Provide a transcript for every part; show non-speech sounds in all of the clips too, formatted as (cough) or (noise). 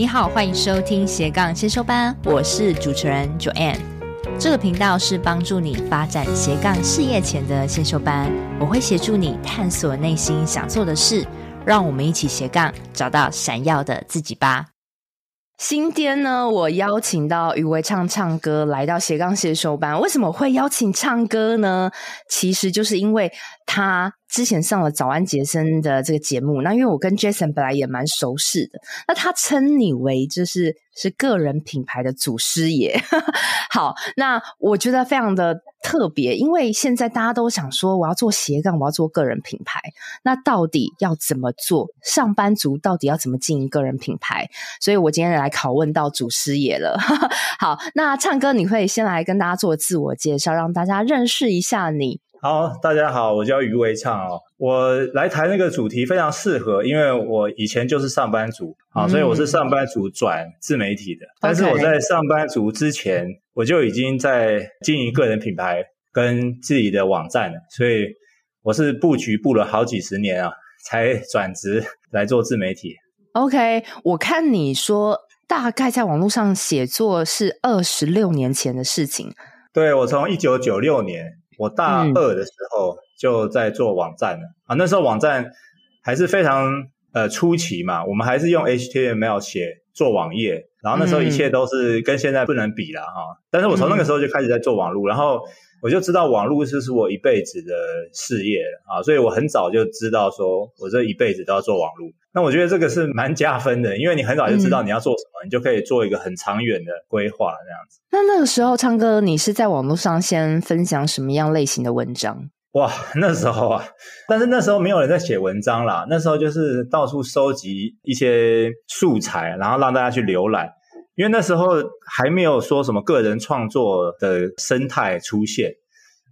你好，欢迎收听斜杠先修班，我是主持人 Joanne。这个频道是帮助你发展斜杠事业前的先修班，我会协助你探索内心想做的事，让我们一起斜杠找到闪耀的自己吧。今天呢，我邀请到于维畅唱歌来到斜杠先修班。为什么会邀请唱歌呢？其实就是因为他之前上了早安杰森的这个节目。那因为我跟 Jason 本来也蛮熟识的，那他称你为就是是个人品牌的祖师爷。(laughs) 好，那我觉得非常的。特别，因为现在大家都想说，我要做斜杠，我要做个人品牌。那到底要怎么做？上班族到底要怎么经营个人品牌？所以我今天来拷问到祖师爷了。(laughs) 好，那唱歌，你会先来跟大家做自我介绍，让大家认识一下你。好，大家好，我叫余维畅哦。我来谈那个主题非常适合，因为我以前就是上班族啊，所以我是上班族转自媒体的。但是我在上班族之前，我就已经在经营个人品牌跟自己的网站了，所以我是布局布了好几十年啊，才转职来做自媒体。OK，我看你说大概在网络上写作是二十六年前的事情。对，我从一九九六年。我大二的时候就在做网站了、嗯、啊，那时候网站还是非常呃初期嘛，我们还是用 HTML 写做网页，然后那时候一切都是跟现在不能比了哈。但是我从那个时候就开始在做网络，然后我就知道网络就是我一辈子的事业啊，所以我很早就知道说我这一辈子都要做网络。那我觉得这个是蛮加分的，因为你很早就知道你要做什么，嗯、你就可以做一个很长远的规划这样子。那那个时候，昌哥，你是在网络上先分享什么样类型的文章？哇，那时候啊，但是那时候没有人在写文章啦，那时候就是到处收集一些素材，然后让大家去浏览。因为那时候还没有说什么个人创作的生态出现，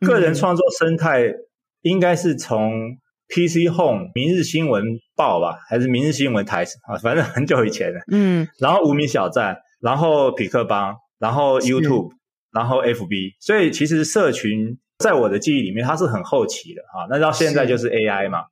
个人创作生态应该是从。PC Home、明日新闻报吧，还是明日新闻台啊？反正很久以前了。嗯，然后无名小站，然后匹克邦，然后 YouTube，然后 FB。所以其实社群在我的记忆里面，它是很后期的啊。那到现在就是 AI 嘛。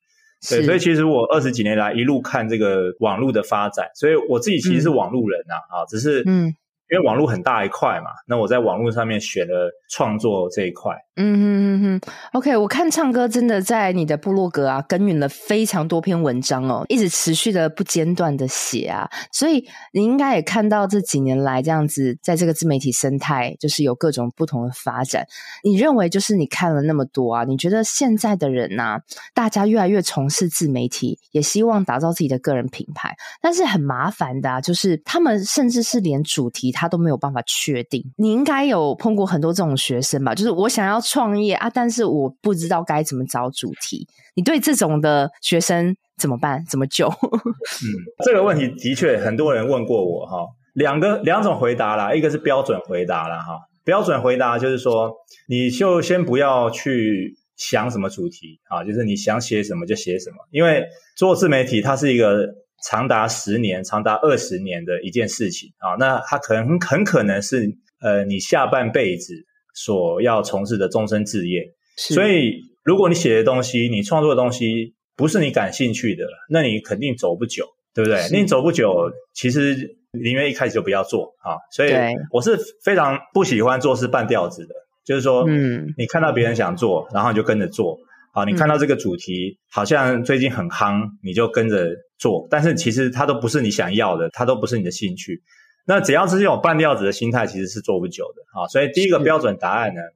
对，所以其实我二十几年来一路看这个网络的发展，所以我自己其实是网络人呐啊，只是嗯。因为网络很大一块嘛，那我在网络上面选了创作这一块。嗯哼哼哼，OK，我看唱歌真的在你的部落格啊，耕耘了非常多篇文章哦，一直持续的不间断的写啊，所以你应该也看到这几年来这样子，在这个自媒体生态就是有各种不同的发展。你认为就是你看了那么多啊，你觉得现在的人呐，大家越来越从事自媒体，也希望打造自己的个人品牌，但是很麻烦的啊，就是他们甚至是连主题。他都没有办法确定，你应该有碰过很多这种学生吧？就是我想要创业啊，但是我不知道该怎么找主题。你对这种的学生怎么办？怎么救？(laughs) 嗯，这个问题的确很多人问过我哈。两个两种回答啦，一个是标准回答啦哈。标准回答就是说，你就先不要去想什么主题啊，就是你想写什么就写什么，因为做自媒体它是一个。长达十年、长达二十年的一件事情啊，那它可能很可能是呃你下半辈子所要从事的终身置业。所以，如果你写的东西、你创作的东西不是你感兴趣的，那你肯定走不久，对不对？是你走不久，其实宁愿一开始就不要做啊。所以，我是非常不喜欢做事半吊子的，就是说，嗯，你看到别人想做，然后你就跟着做。啊，你看到这个主题好像最近很夯，你就跟着做，但是其实它都不是你想要的，它都不是你的兴趣。那只要是这种半吊子的心态，其实是做不久的。啊，所以第一个标准答案呢，是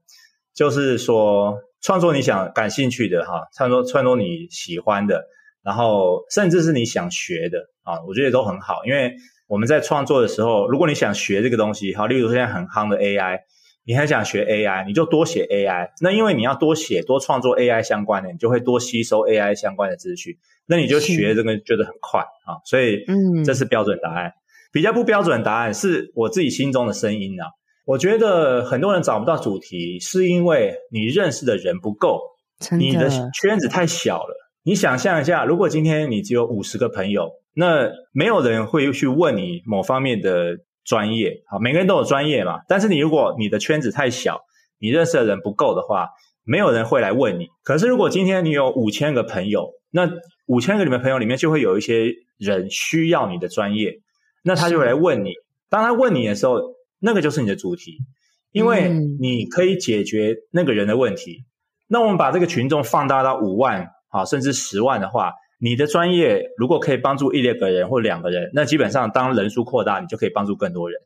就是说创作你想感兴趣的哈，创作创作你喜欢的，然后甚至是你想学的啊，我觉得都很好。因为我们在创作的时候，如果你想学这个东西，好，例如现在很夯的 AI。你很想学 AI，你就多写 AI。那因为你要多写、多创作 AI 相关的，你就会多吸收 AI 相关的资讯。那你就学这个觉得很快啊。所以，嗯，这是标准答案。比较不标准答案是我自己心中的声音啊。我觉得很多人找不到主题，是因为你认识的人不够，你的圈子太小了。你想象一下，如果今天你只有五十个朋友，那没有人会去问你某方面的。专业，好，每个人都有专业嘛。但是你如果你的圈子太小，你认识的人不够的话，没有人会来问你。可是如果今天你有五千个朋友，那五千个里面朋友里面就会有一些人需要你的专业，那他就会来问你。当他问你的时候，那个就是你的主题，因为你可以解决那个人的问题。嗯、那我们把这个群众放大到五万啊，甚至十万的话，你的专业如果可以帮助一两个人或两个人，那基本上当人数扩大，你就可以帮助更多人。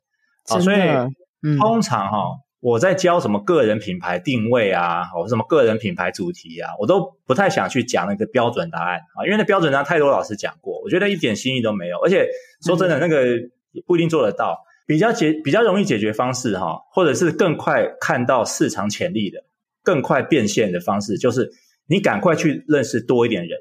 啊，所以、嗯、通常哈、啊，我在教什么个人品牌定位啊，或什么个人品牌主题啊，我都不太想去讲那个标准答案啊，因为那标准答案太多老师讲过，我觉得一点新意都没有。而且说真的，那个。不一定做得到，比较解比较容易解决方式哈，或者是更快看到市场潜力的、更快变现的方式，就是你赶快去认识多一点人。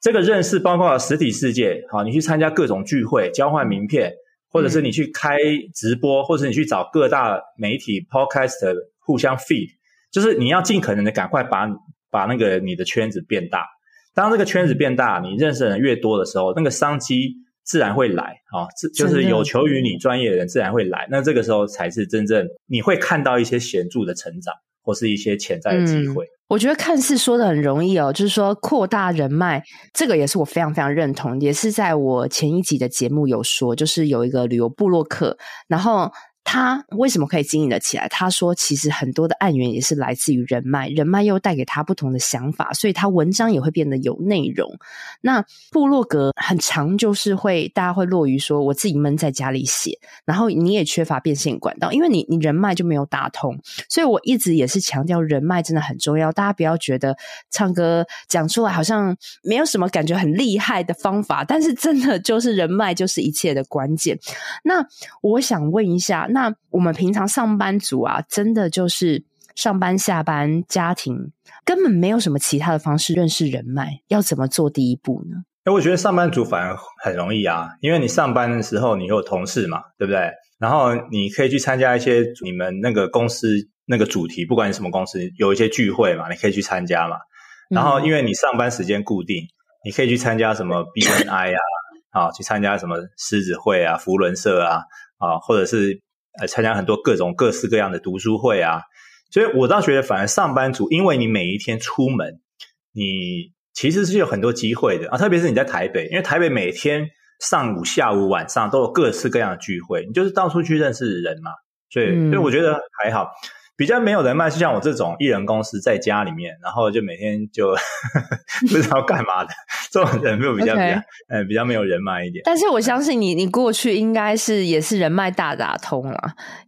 这个认识包括实体世界，好，你去参加各种聚会、交换名片，或者是你去开直播，或者是你去找各大媒体 podcast 互相 feed，就是你要尽可能的赶快把把那个你的圈子变大。当这个圈子变大，你认识的人越多的时候，那个商机。自然会来啊，这就是有求于你专业的人自然会来。那这个时候才是真正你会看到一些显著的成长，或是一些潜在的机会。嗯，我觉得看似说的很容易哦，就是说扩大人脉，这个也是我非常非常认同，也是在我前一集的节目有说，就是有一个旅游部落客，然后。他为什么可以经营的起来？他说，其实很多的案源也是来自于人脉，人脉又带给他不同的想法，所以他文章也会变得有内容。那部落格很长，就是会大家会落于说，我自己闷在家里写，然后你也缺乏变现管道，因为你你人脉就没有打通。所以我一直也是强调，人脉真的很重要。大家不要觉得唱歌讲出来好像没有什么感觉很厉害的方法，但是真的就是人脉就是一切的关键。那我想问一下。那我们平常上班族啊，真的就是上班、下班、家庭，根本没有什么其他的方式认识人脉，要怎么做第一步呢？哎，我觉得上班族反而很容易啊，因为你上班的时候你有同事嘛，对不对？然后你可以去参加一些你们那个公司那个主题，不管你什么公司，有一些聚会嘛，你可以去参加嘛。然后因为你上班时间固定，你可以去参加什么 BNI 啊，啊，去参加什么狮子会啊、福伦社啊，啊，或者是。呃，参加很多各种各式各样的读书会啊，所以我倒觉得，反而上班族，因为你每一天出门，你其实是有很多机会的。啊，特别是你在台北，因为台北每天上午、下午、晚上都有各式各样的聚会，你就是到处去认识人嘛，所以，嗯，所以我觉得还好。比较没有人脉，是像我这种艺人公司在家里面，然后就每天就 (laughs) 不知道干嘛的这种人，没有比较比较，呃、okay. 比较没有人脉一点。但是我相信你，你过去应该是也是人脉大打通了，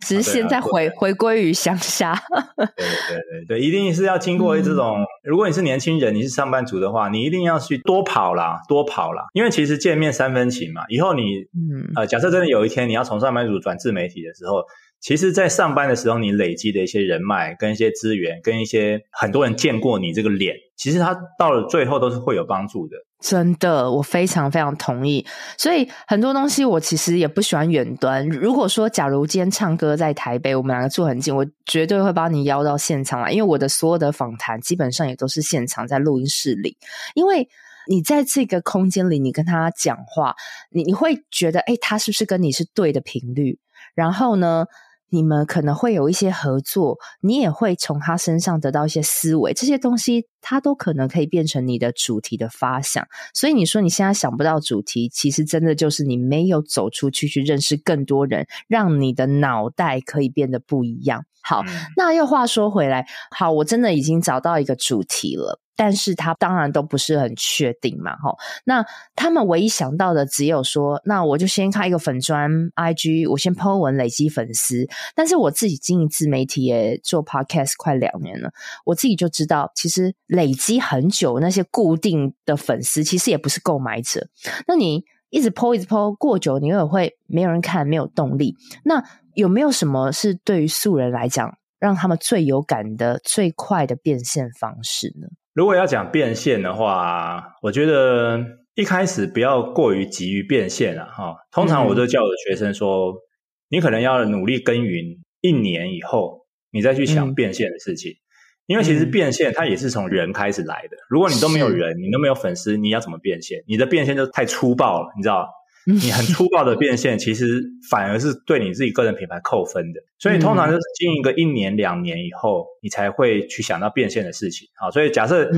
只是现在回、啊啊、回归于乡下。(laughs) 对对对对，一定是要经过这种、嗯。如果你是年轻人，你是上班族的话，你一定要去多跑啦，多跑啦。因为其实见面三分情嘛。以后你，嗯呃，假设真的有一天你要从上班族转自媒体的时候。其实，在上班的时候，你累积的一些人脉、跟一些资源、跟一些很多人见过你这个脸，其实他到了最后都是会有帮助的。真的，我非常非常同意。所以很多东西，我其实也不喜欢远端。如果说，假如今天唱歌在台北，我们两个住很近，我绝对会把你邀到现场来，因为我的所有的访谈基本上也都是现场在录音室里。因为你在这个空间里，你跟他讲话，你你会觉得，哎，他是不是跟你是对的频率？然后呢，你们可能会有一些合作，你也会从他身上得到一些思维，这些东西他都可能可以变成你的主题的发想。所以你说你现在想不到主题，其实真的就是你没有走出去去认识更多人，让你的脑袋可以变得不一样。好，嗯、那又话说回来，好，我真的已经找到一个主题了。但是他当然都不是很确定嘛，哈。那他们唯一想到的只有说，那我就先开一个粉专 IG，我先 po 文累积粉丝。但是我自己经营自媒体也做 Podcast 快两年了，我自己就知道，其实累积很久那些固定的粉丝，其实也不是购买者。那你一直 po 一直 po 过久，你也会没有人看，没有动力。那有没有什么是对于素人来讲，让他们最有感的、最快的变现方式呢？如果要讲变现的话，我觉得一开始不要过于急于变现了哈。通常我都叫我的学生说，嗯，你可能要努力耕耘一年以后，你再去想变现的事情。嗯，因为其实变现它也是从人开始来的。如果你都没有人，你都没有粉丝，你要怎么变现？你的变现就太粗暴了，你知道？你很粗暴的变现，其实反而是对你自己个人品牌扣分的。所以通常就是经营个一年两年以后，你才会去想到变现的事情。好，所以假设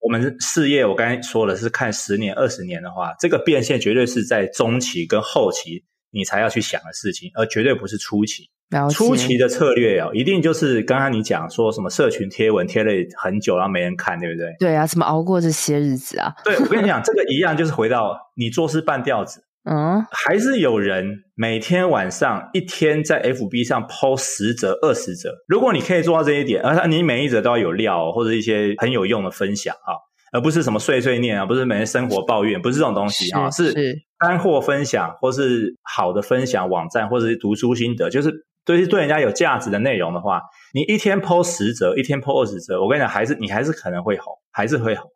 我们事业，我刚才说的是看十年、二十年的话，这个变现绝对是在中期跟后期，你才要去想的事情，而绝对不是初期。初期的策略哦，一定就是刚刚你讲说什么社群贴文贴了很久，然后没人看，对不对？对啊，怎么熬过这些日子啊？对，我跟你讲，(laughs) 这个一样，就是回到你做事半吊子。嗯，还是有人每天晚上一天在 FB 上 po 十则、二十则。如果你可以做到这一点，而你每一则都要有料或者一些很有用的分享啊，而不是什么碎碎念啊，不是每天生活抱怨，不是这种东西啊，是干货分享或是好的分享网站或者是读书心得，就是。对，对人家有价值的内容的话，你一天 po 十则，一天 po 二十则，我跟你讲，还是你还是可能会红，还是会红。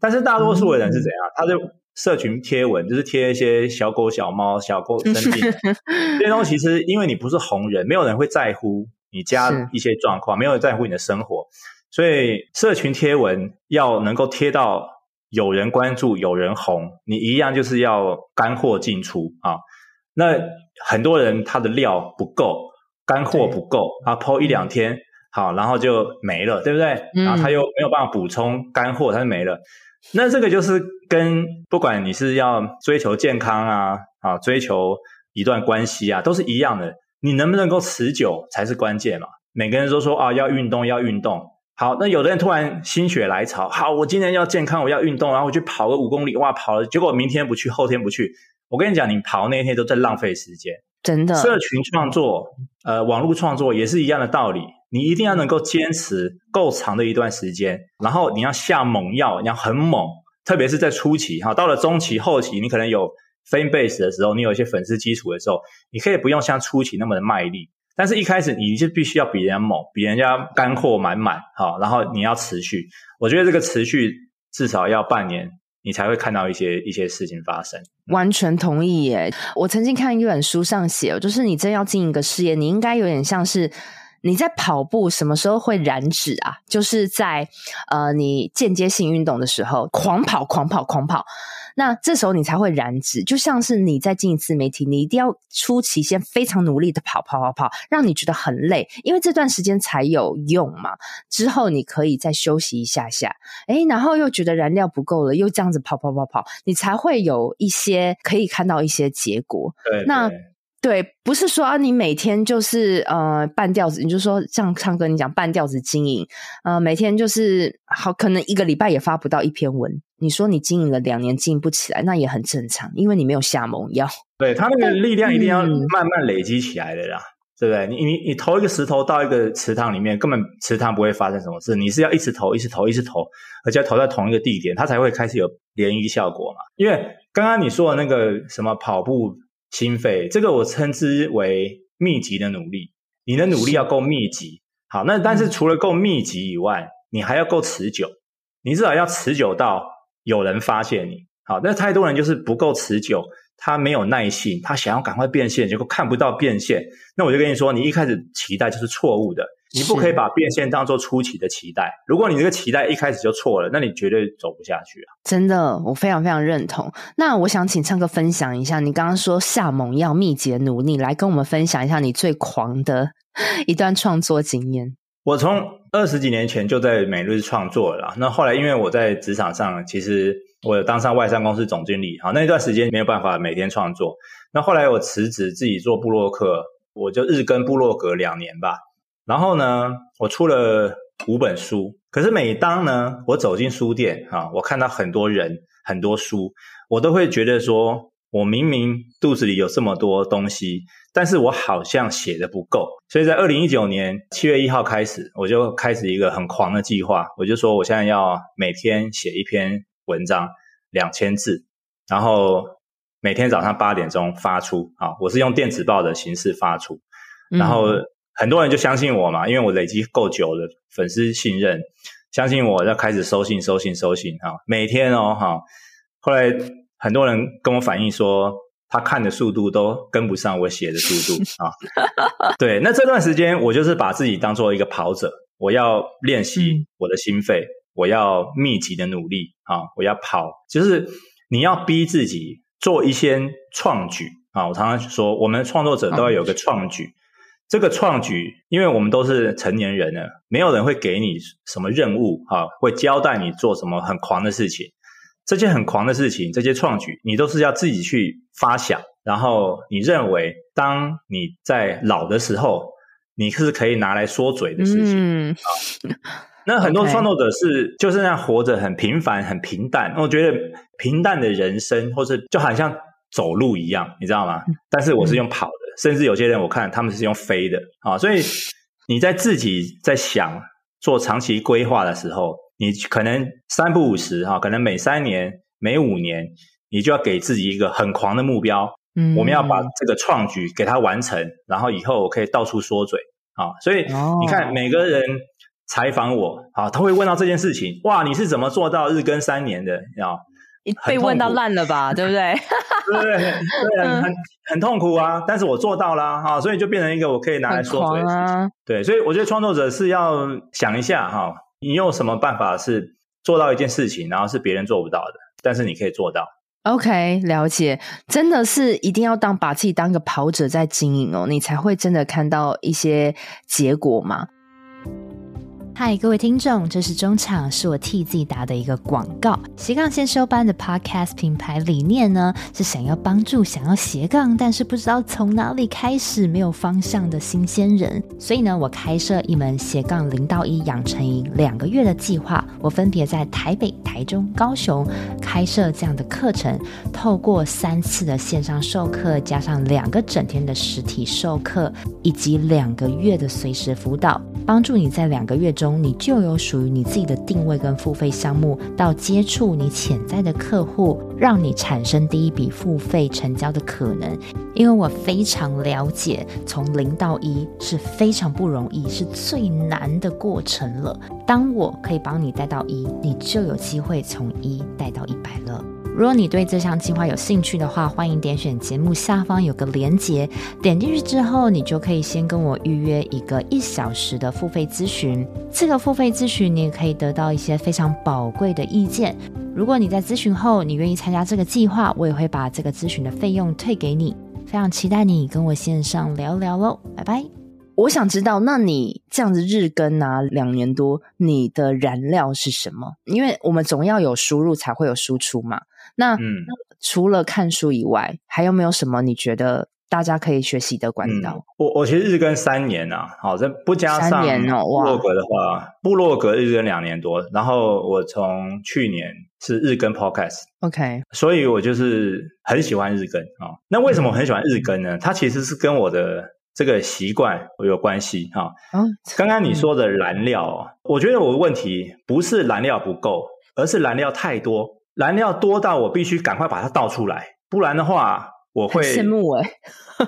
但是大多数的人是怎样？嗯、他的社群贴文就是贴一些小狗、小猫、小狗生病 (laughs) 这些东西，其实因为你不是红人，没有人会在乎你家一些状况，没有人在乎你的生活，所以社群贴文要能够贴到有人关注、有人红，你一样就是要干货进出啊。那很多人他的料不够。干货不够啊，po 一两天好，然后就没了，对不对？嗯、然后他又没有办法补充干货，他就没了。那这个就是跟不管你是要追求健康啊，啊，追求一段关系啊，都是一样的。你能不能够持久才是关键嘛？每个人都说啊，要运动，要运动。好，那有的人突然心血来潮，好，我今天要健康，我要运动，然后我去跑个五公里，哇，跑了，结果明天不去，后天不去。我跟你讲，你跑那一天都在浪费时间。真的，社群创作，呃，网络创作也是一样的道理。你一定要能够坚持够长的一段时间，然后你要下猛药，你要很猛，特别是在初期哈，到了中期、后期，你可能有 fan base 的时候，你有一些粉丝基础的时候，你可以不用像初期那么的卖力，但是一开始你就必须要比人家猛，比人家干货满满，哈，然后你要持续。我觉得这个持续至少要半年。你才会看到一些一些事情发生。完全同意耶！我曾经看一本书上写，就是你真要经营一个事业，你应该有点像是你在跑步，什么时候会燃脂啊？就是在呃，你间接性运动的时候，狂跑、狂跑、狂跑。那这时候你才会燃脂，就像是你在经营自媒体，你一定要初期先非常努力的跑跑跑跑，让你觉得很累，因为这段时间才有用嘛。之后你可以再休息一下下，诶，然后又觉得燃料不够了，又这样子跑跑跑跑，你才会有一些可以看到一些结果。对，对，那。对，不是说啊，你每天就是呃半吊子，你就说像唱歌你讲半吊子经营，呃，每天就是好，可能一个礼拜也发不到一篇文。你说你经营了两年经营不起来，那也很正常，因为你没有下猛药。对，他那个力量一定要慢慢累积起来的啦，嗯、对不对？你你你投一个石头到一个池塘里面，根本池塘不会发生什么事，你是要一直投，一直投，一直投，而且要投在同一个地点，它才会开始有涟漪效果嘛。因为刚刚你说的那个什么跑步。心肺，这个我称之为密集的努力。你的努力要够密集，好，那但是除了够密集以外，你还要够持久。你至少要持久到有人发现你。好，那太多人就是不够持久，他没有耐性，他想要赶快变现，结果看不到变现。那我就跟你说，你一开始期待就是错误的。你不可以把变现当做初期的期待。如果你这个期待一开始就错了，那你绝对走不下去啊！真的，我非常非常认同。那我想请唱歌分享一下，你刚刚说下猛药、密集努力，来跟我们分享一下你最狂的一段创作经验。我从二十几年前就在每日创作了啦。那后来因为我在职场上，其实我有当上外商公司总经理，好，那一段时间没有办法每天创作。那后来我辞职自己做部落客，我就日更部落格两年吧。然后呢，我出了五本书。可是每当呢，我走进书店啊，我看到很多人、很多书，我都会觉得说，我明明肚子里有这么多东西，但是我好像写的不够。所以在二零一九年七月一号开始，我就开始一个很狂的计划，我就说我现在要每天写一篇文章，两千字，然后每天早上八点钟发出啊，我是用电子报的形式发出，然后。嗯很多人就相信我嘛，因为我累积够久了粉丝信任，相信我，要开始收信、收信、收信哈，每天哦哈。后来很多人跟我反映说，他看的速度都跟不上我写的速度啊。(laughs) 对，那这段时间我就是把自己当做一个跑者，我要练习我的心肺，我要密集的努力啊，我要跑，就是你要逼自己做一些创举啊。我常常说，我们创作者都要有个创举。这个创举，因为我们都是成年人了，没有人会给你什么任务啊，会交代你做什么很狂的事情。这些很狂的事情，这些创举，你都是要自己去发想，然后你认为当你在老的时候，你是可以拿来说嘴的事情。嗯，那 (laughs) 很多创作者是就是那样活着，很平凡，很平淡。我觉得平淡的人生，或是就好像走路一样，你知道吗？但是我是用跑的，嗯、甚至有些人我看他们是用飞的啊。所以你在自己在想做长期规划的时候，你可能三不五时哈，可能每三年、每五年，你就要给自己一个很狂的目标。嗯，我们要把这个创举给它完成，然后以后我可以到处说嘴啊。所以你看，每个人采访我啊，他会问到这件事情。哇，你是怎么做到日更三年的？啊，被问到烂了吧？(laughs) 对不对？对对对，很很痛苦啊。但是我做到了哈，所以就变成一个我可以拿来说嘴的事情。对，所以我觉得创作者是要想一下哈。你用什么办法是做到一件事情，然后是别人做不到的，但是你可以做到？OK，了解，真的是一定要当把自己当个跑者在经营哦，你才会真的看到一些结果嘛。嗨，各位听众，这是中场，是我替自己打的一个广告。斜杠先修班的 Podcast 品牌理念呢，是想要帮助想要斜杠，但是不知道从哪里开始、没有方向的新鲜人。所以呢，我开设一门斜杠零到一养成营两个月的计划。我分别在台北、台中、高雄开设这样的课程，透过三次的线上授课，加上两个整天的实体授课，以及两个月的随时辅导，帮助你在两个月中。你就有属于你自己的定位跟付费项目，到接触你潜在的客户，让你产生第一笔付费成交的可能。因为我非常了解，从零到一是非常不容易，是最难的过程了。当我可以帮你带到一，你就有机会从一带到一百了。如果你对这项计划有兴趣的话，欢迎点选节目下方有个连结，点进去之后，你就可以先跟我预约一个一小时的付费咨询。这个付费咨询，你也可以得到一些非常宝贵的意见。如果你在咨询后，你愿意参加这个计划，我也会把这个咨询的费用退给你。非常期待你跟我线上聊聊喽，拜拜。我想知道，那你这样子日更啊，两年多，你的燃料是什么？因为我们总要有输入才会有输出嘛。那、嗯、除了看书以外，还有没有什么你觉得大家可以学习的管道？嗯、我我其实日更三年啊，好，这不加上部落格的话，部落格日更两年多，然后我从去年是日更 Podcast，OK，所以我就是很喜欢日更啊。那为什么我很喜欢日更呢？它其实是跟我的这个习惯有关系哈。刚刚你说的燃料，我觉得我的问题不是燃料不够，而是燃料太多。燃料多到我必须赶快把它倒出来，不然的话我会羡慕哎，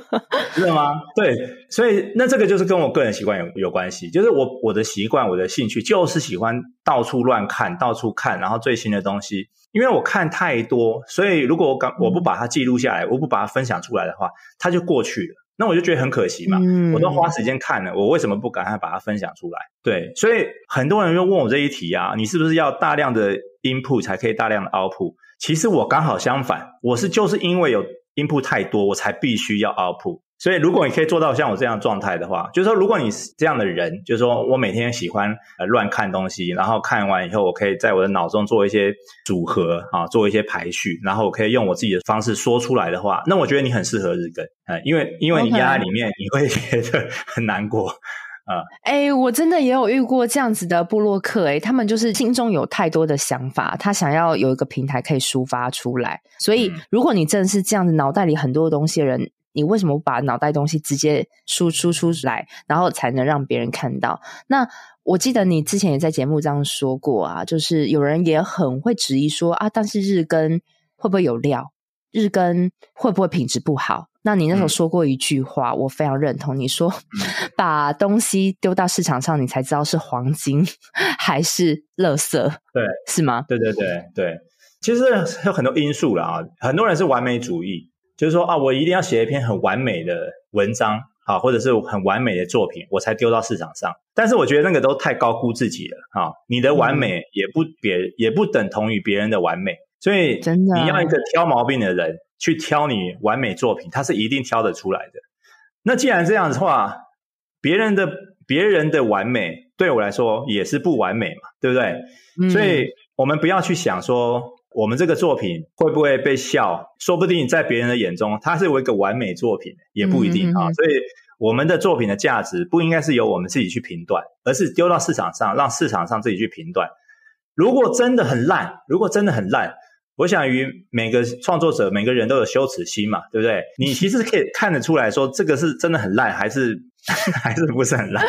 (laughs) 是吗？对，所以那这个就是跟我个人习惯有有关系，就是我我的习惯，我的兴趣就是喜欢到处乱看，到处看，然后最新的东西，因为我看太多，所以如果我敢我不把它记录下来，我不把它分享出来的话，它就过去了。那我就觉得很可惜嘛，嗯、我都花时间看了，我为什么不赶快把它分享出来？对，所以很多人就问我这一题啊，你是不是要大量的 input 才可以大量的 output？其实我刚好相反，我是就是因为有 input 太多，我才必须要 output。所以，如果你可以做到像我这样状态的话，就是说，如果你是这样的人，就是说我每天喜欢呃乱看东西，然后看完以后，我可以在我的脑中做一些组合啊，做一些排序，然后我可以用我自己的方式说出来的话，那我觉得你很适合日更，呃，因为因为你压在里面，你会觉得很难过啊。哎、我真的也有遇过这样子的部落客，哎，他们就是心中有太多的想法，他想要有一个平台可以抒发出来。所以，如果你真的是这样子，脑袋里很多的东西的人。你为什么不把脑袋东西直接输出出来，然后才能让别人看到？那我记得你之前也在节目这样说过啊，就是有人也很会质疑说啊，但是日更会不会有料？日更会不会品质不好？那你那时候说过一句话，嗯、我非常认同。你说 (laughs) 把东西丢到市场上，你才知道是黄金还是垃圾？对，是吗？对对对对，其实有很多因素啦啊，很多人是完美主义。就是说啊，我一定要写一篇很完美的文章，啊，或者是很完美的作品，我才丢到市场上。但是我觉得那个都太高估自己了，啊，你的完美也不别也不等同于别人的完美，所以真的，你要一个挑毛病的人去挑你完美作品，他是一定挑得出来的。那既然这样子的话，别人的别人的完美对我来说也是不完美嘛，对不对？嗯。所以我们不要去想说。我们这个作品会不会被笑？说不定在别人的眼中，它是有一个完美作品，也不一定啊。所以，我们的作品的价值不应该是由我们自己去评断，而是丢到市场上，让市场上自己去评断。如果真的很烂，如果真的很烂，我想于每个创作者，每个人都有羞耻心嘛，对不对？你其实可以看得出来说，这个是真的很烂，还是 (laughs) 还是不是很烂？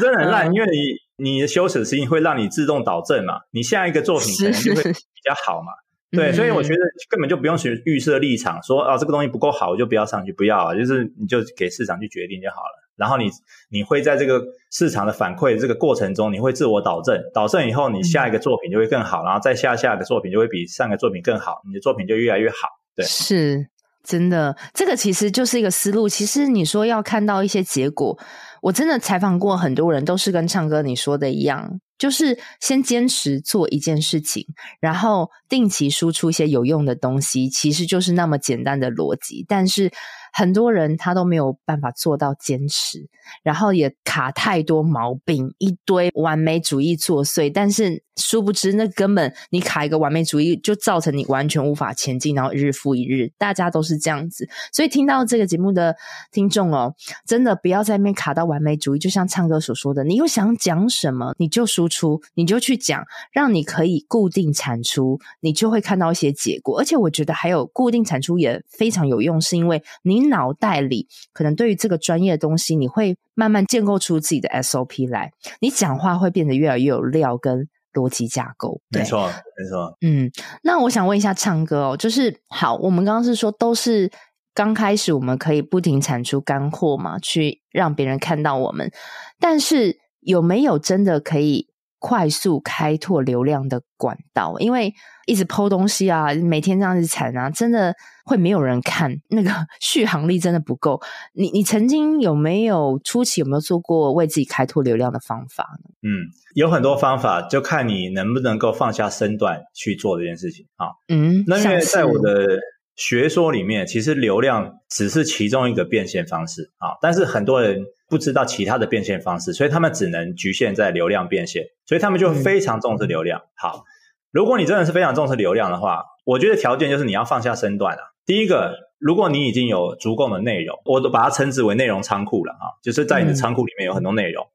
真的很烂，因为你。你的羞耻心会让你自动导正嘛？你下一个作品可能就会比较好嘛？对，所以我觉得根本就不用去预设立场，说啊这个东西不够好，我就不要上去，不要啊，就是你就给市场去决定就好了。然后你你会在这个市场的反馈这个过程中，你会自我导正，导正以后，你下一个作品就会更好，然后再下下个作品就会比上个作品更好，你的作品就越来越好。对，是真的，这个其实就是一个思路。其实你说要看到一些结果。我真的采访过很多人，都是跟唱歌你说的一样，就是先坚持做一件事情，然后定期输出一些有用的东西，其实就是那么简单的逻辑。但是很多人他都没有办法做到坚持，然后也卡太多毛病，一堆完美主义作祟，但是。殊不知，那根本你卡一个完美主义，就造成你完全无法前进，然后日复一日，大家都是这样子。所以听到这个节目的听众哦，真的不要在那边卡到完美主义。就像唱歌所说的，你又想讲什么，你就输出，你就去讲，让你可以固定产出，你就会看到一些结果。而且我觉得还有固定产出也非常有用，是因为你脑袋里可能对于这个专业的东西，你会慢慢建构出自己的 SOP 来，你讲话会变得越来越有料跟。逻辑架构，没错，没错。嗯，那我想问一下，唱歌哦，就是好，我们刚刚是说都是刚开始，我们可以不停产出干货嘛，去让别人看到我们，但是有没有真的可以？快速开拓流量的管道，因为一直 po 东西啊，每天这样子产啊，真的会没有人看，那个 (laughs) 续航力真的不够。你你曾经有没有初期有没有做过为自己开拓流量的方法呢？嗯，有很多方法，就看你能不能够放下身段去做这件事情啊。嗯，那因为在我的学说里面，其实流量只是其中一个变现方式啊，但是很多人。不知道其他的变现方式，所以他们只能局限在流量变现，所以他们就非常重视流量。嗯、好，如果你真的是非常重视流量的话，我觉得条件就是你要放下身段啊。第一个，如果你已经有足够的内容，我都把它称之为内容仓库了啊，就是在你的仓库里面有很多内容，嗯、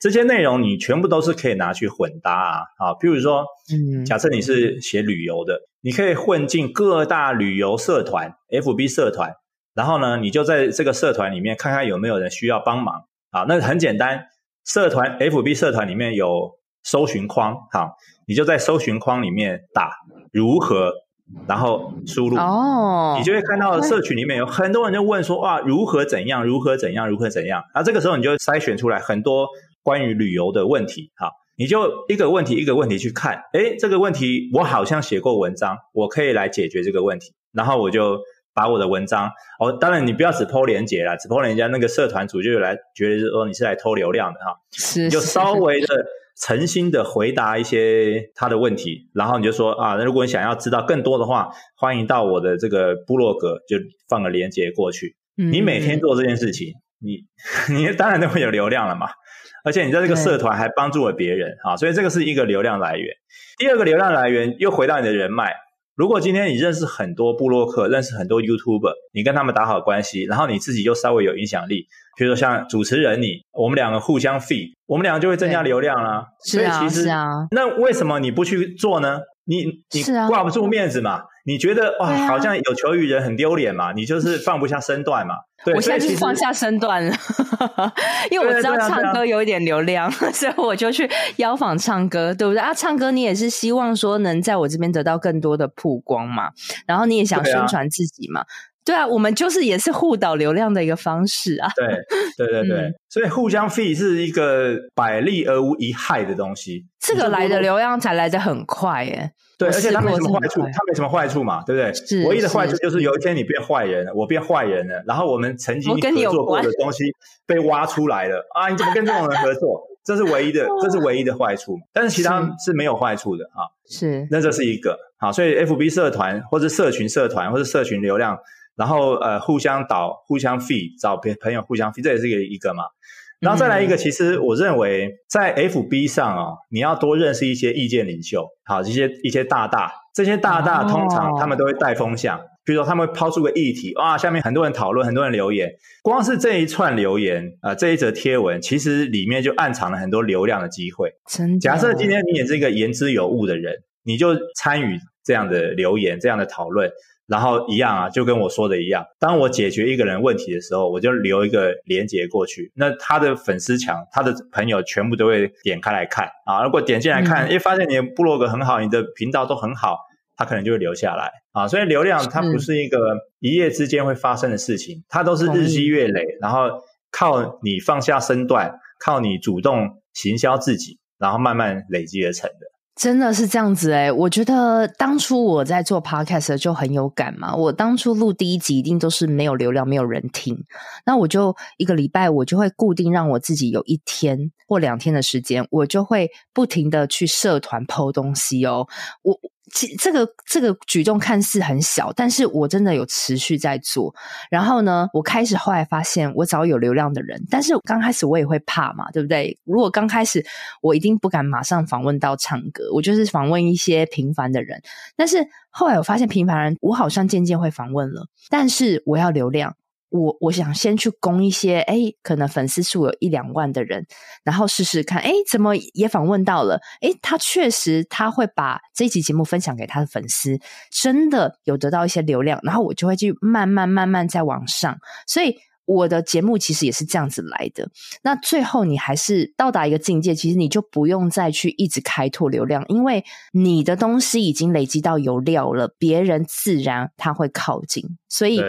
这些内容你全部都是可以拿去混搭啊。啊，譬如说，嗯，假设你是写旅游的，你可以混进各大旅游社团、FB 社团。然后呢，你就在这个社团里面看看有没有人需要帮忙啊？那很简单，社团 FB 社团里面有搜寻框，好，你就在搜寻框里面打如何，然后输入哦，你就会看到社群里面有很多人就问说哇，如何怎样，如何怎样，如何怎样？啊，这个时候你就筛选出来很多关于旅游的问题，好，你就一个问题一个问题去看，诶，这个问题我好像写过文章，我可以来解决这个问题，然后我就。把我的文章哦，当然你不要只 po 连接啦，只 po 人家那个社团主就来觉得说你是来偷流量的哈，是，是，就稍微的诚心的回答一些他的问题，然后你就说啊，那如果你想要知道更多的话，欢迎到我的这个部落格，就放个连接过去。嗯，你每天做这件事情，你 (laughs) 你当然都会有流量了嘛，而且你在这个社团还帮助了别人啊，所以这个是一个流量来源。第二个流量来源又回到你的人脉。如果今天你认识很多布洛克，认识很多 YouTuber，你跟他们打好关系，然后你自己又稍微有影响力，比如说像主持人你，我们两个互相 feed，我们两个就会增加流量啦。是啊，所以其实是啊。那为什么你不去做呢？你你挂不住面子嘛？你觉得哇，好像有求于人很丢脸嘛？你就是 (laughs) 放不下身段嘛？对，我现在就放下身段了，(laughs) 因为我知道唱歌有一点流量，(laughs) 所以我就去邀访唱歌，对不对啊？唱歌你也是希望说能在我这边得到更多的曝光嘛？然后你也想宣传自己嘛？对啊，我们就是也是互导流量的一个方式啊。对对对对，嗯、所以互相 feed 是一个百利而无一害的东西。这个来的流量才来得很快耶。对，而且它没什么坏处，它没什么坏处嘛，对不对？唯一的坏处就是有一天你变坏人了，我变坏人了，然后我们曾经合作过的东西被挖出来了啊！你怎么跟这种人合作？这是唯一的，(laughs) 这是唯一的坏处。但是其他是没有坏处的啊。是。那这是一个好，所以 FB 社团或者社群社团或者社群流量，然后呃互相导、互相 feed，找朋朋友互相 feed，这也是一个一个嘛。然后再来一个，其实我认为在 FB 上啊、哦，你要多认识一些意见领袖，好，一些一些大大，这些大大通常他们都会带风向，哦、比如说他们会抛出个议题，哇，下面很多人讨论，很多人留言，光是这一串留言啊、呃，这一则贴文，其实里面就暗藏了很多流量的机会。真的，假设今天你也是一个言之有物的人，你就参与这样的留言，这样的讨论。然后一样啊，就跟我说的一样，当我解决一个人问题的时候，我就留一个连接过去，那他的粉丝墙，他的朋友全部都会点开来看啊。如果点进来看，诶、嗯、发现你的部落格很好，你的频道都很好，他可能就会留下来啊。所以流量它不是一个一夜之间会发生的事情，它都是日积月累，然后靠你放下身段，靠你主动行销自己，然后慢慢累积而成的。真的是这样子诶，我觉得当初我在做 podcast 就很有感嘛。我当初录第一集一定都是没有流量，没有人听。那我就一个礼拜，我就会固定让我自己有一天或两天的时间，我就会不停的去社团 po 东西哦。我。其这个这个举动看似很小，但是我真的有持续在做。然后呢，我开始后来发现，我找有流量的人，但是刚开始我也会怕嘛，对不对？如果刚开始，我一定不敢马上访问到唱歌，我就是访问一些平凡的人。但是后来我发现，平凡人我好像渐渐会访问了，但是我要流量。我我想先去攻一些，哎，可能粉丝数有一两万的人，然后试试看，哎，怎么也访问到了，哎，他确实他会把这一集节目分享给他的粉丝，真的有得到一些流量，然后我就会去慢慢慢慢再往上，所以。我的节目其实也是这样子来的。那最后你还是到达一个境界，其实你就不用再去一直开拓流量，因为你的东西已经累积到有料了，别人自然他会靠近。所以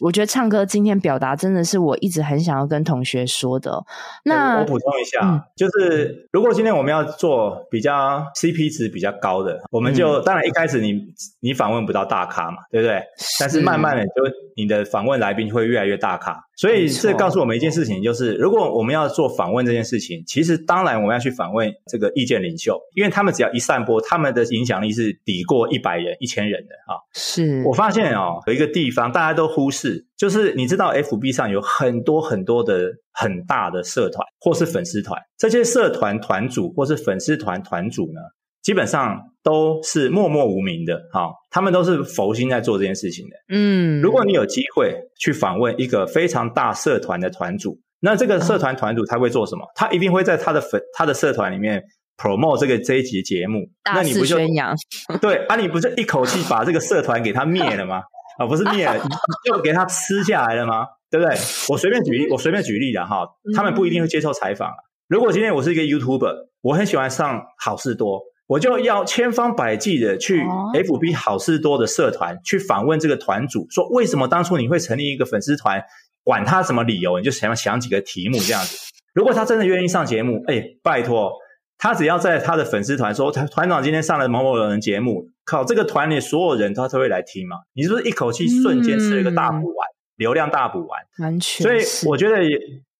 我觉得唱歌今天表达真的是我一直很想要跟同学说的。那我补充一下，嗯、就是如果今天我们要做比较 CP 值比较高的，我们就、嗯、当然一开始你你访问不到大咖嘛，对不对？是但是慢慢的就你的访问来宾会越来越大咖。所以这告诉我们一件事情，就是如果我们要做访问这件事情，其实当然我们要去访问这个意见领袖，因为他们只要一散播，他们的影响力是抵过一百人、一千人的啊。是我发现哦，有一个地方大家都忽视，就是你知道，FB 上有很多很多的很大的社团或是粉丝团，这些社团团主或是粉丝团团主呢，基本上都是默默无名的，哈，他们都是佛心在做这件事情的。嗯，如果你有机会去访问一个非常大社团的团主，那这个社团团主他会做什么？他一定会在他的粉他的社团里面 promote 这个这一集节目。大肆宣扬。(laughs) 对啊，你不就一口气把这个社团给他灭了吗？啊，(laughs) 不是灭了，就给他吃下来了吗？对不对？我随便举例，我随便举例的哈，他们不一定会接受采访。如果今天我是一个 YouTuber，我很喜欢上好事多。我就要千方百计的去 FB 好事多的社团去访问这个团主，说为什么当初你会成立一个粉丝团？管他什么理由，你就想想几个题目这样子。如果他真的愿意上节目，哎，拜托，他只要在他的粉丝团说，团团长今天上了某某人节目，靠，这个团里所有人他都会来听嘛？你是不是一口气瞬间吃了一个大补丸，嗯、流量大补丸？完全。所以我觉得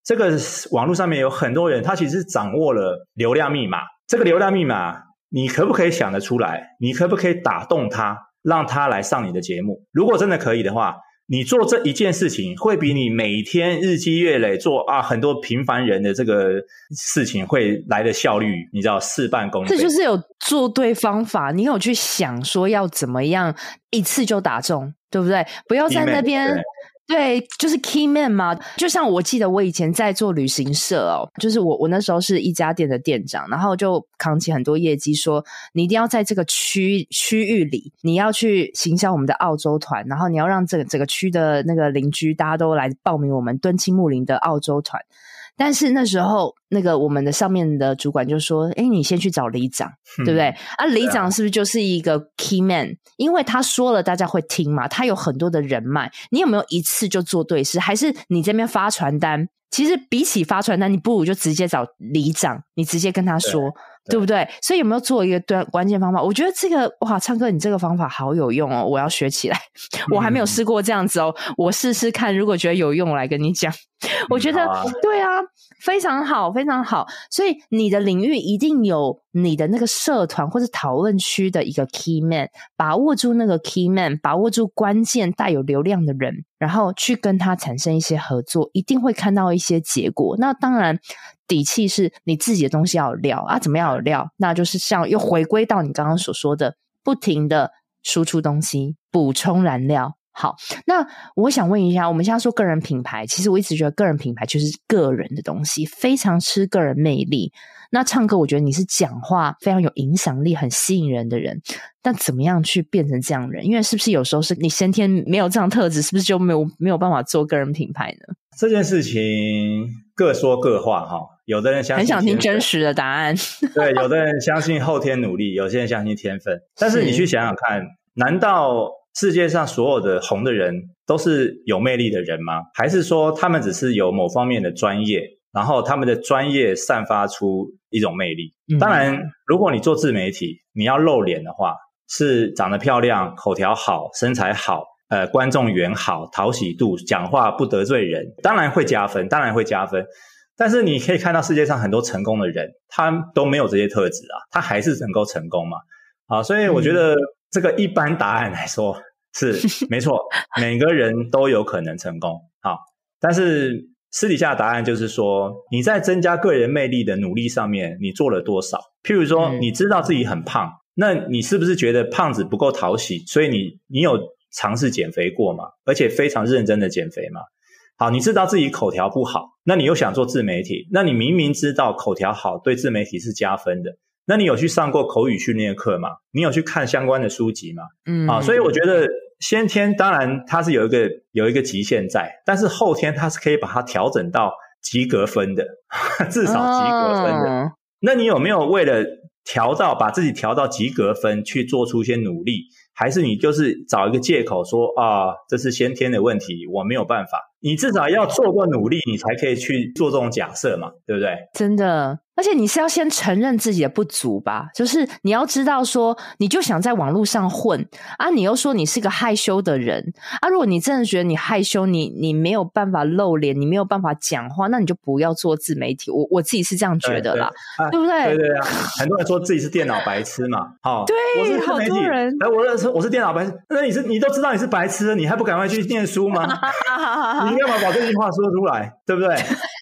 这个网络上面有很多人，他其实掌握了流量密码。这个流量密码。你可不可以想得出来？你可不可以打动他，让他来上你的节目？如果真的可以的话，你做这一件事情，会比你每天日积月累做啊很多平凡人的这个事情会来的效率，你知道事半功倍。这就是有做对方法，你有去想说要怎么样一次就打中，对不对？不要在那边。对，就是 key man 嘛，就像我记得我以前在做旅行社哦，就是我我那时候是一家店的店长，然后就扛起很多业绩说，你一定要在这个区区域里，你要去行销我们的澳洲团，然后你要让这整个区的那个邻居大家都来报名我们敦亲睦邻的澳洲团。但是那时候，那个我们的上面的主管就说：“哎，你先去找里长，嗯、对不对？啊，里长是不是就是一个 key man？因为他说了，大家会听嘛。他有很多的人脉，你有没有一次就做对事？还是你这边发传单？其实比起发传单，你不如就直接找里长，你直接跟他说。”对不对？所以有没有做一个关关键方法？我觉得这个哇，唱歌你这个方法好有用哦，我要学起来。我还没有试过这样子哦，我试试看，如果觉得有用，我来跟你讲。我觉得、嗯啊、对啊，非常好，非常好。所以你的领域一定有你的那个社团或者讨论区的一个 key man，把握住那个 key man，把握住关键带有流量的人，然后去跟他产生一些合作，一定会看到一些结果。那当然。底气是你自己的东西要有料啊，怎么样有料？那就是像又回归到你刚刚所说的，不停的输出东西，补充燃料。好，那我想问一下，我们现在说个人品牌，其实我一直觉得个人品牌就是个人的东西，非常吃个人魅力。那唱歌，我觉得你是讲话非常有影响力、很吸引人的人，但怎么样去变成这样的人？因为是不是有时候是你先天没有这样特质，是不是就没有没有办法做个人品牌呢？这件事情各说各话哈，有的人相信很想听真实的答案，对，有的人相信后天努力，有些人相信天分。但是你去想想看，难道？世界上所有的红的人都是有魅力的人吗？还是说他们只是有某方面的专业，然后他们的专业散发出一种魅力？嗯、当然，如果你做自媒体，你要露脸的话，是长得漂亮、口条好、身材好、呃，观众缘好、讨喜度、讲话不得罪人，当然会加分，当然会加分。但是你可以看到世界上很多成功的人，他都没有这些特质啊，他还是能够成功嘛？啊，所以我觉得。嗯这个一般答案来说是 (laughs) 没错，每个人都有可能成功。好，但是私底下答案就是说，你在增加个人魅力的努力上面，你做了多少？譬如说，你知道自己很胖，那你是不是觉得胖子不够讨喜？所以你你有尝试减肥过吗？而且非常认真的减肥吗？好，你知道自己口条不好，那你又想做自媒体，那你明明知道口条好对自媒体是加分的。那你有去上过口语训练课吗？你有去看相关的书籍吗？嗯，啊，所以我觉得先天当然它是有一个有一个极限在，但是后天它是可以把它调整到及格分的，(laughs) 至少及格分的。哦。那你有没有为了调到把自己调到及格分去做出一些努力？还是你就是找一个借口说啊，这是先天的问题，我没有办法。你至少要做过努力，你才可以去做这种假设嘛，对不对？真的。而且你是要先承认自己的不足吧，就是你要知道说，你就想在网络上混啊，你又说你是个害羞的人啊，如果你真的觉得你害羞，你你没有办法露脸，你没有办法讲话，那你就不要做自媒体。我我自己是这样觉得啦，对，不对？对对啊，很多人说自己是电脑白痴嘛，好，(laughs) 对，我是好多人，哎，我是我是电脑白痴，那你是你都知道你是白痴，你还不赶快去念书吗？(laughs) 你干嘛把这句话说出来，对不对？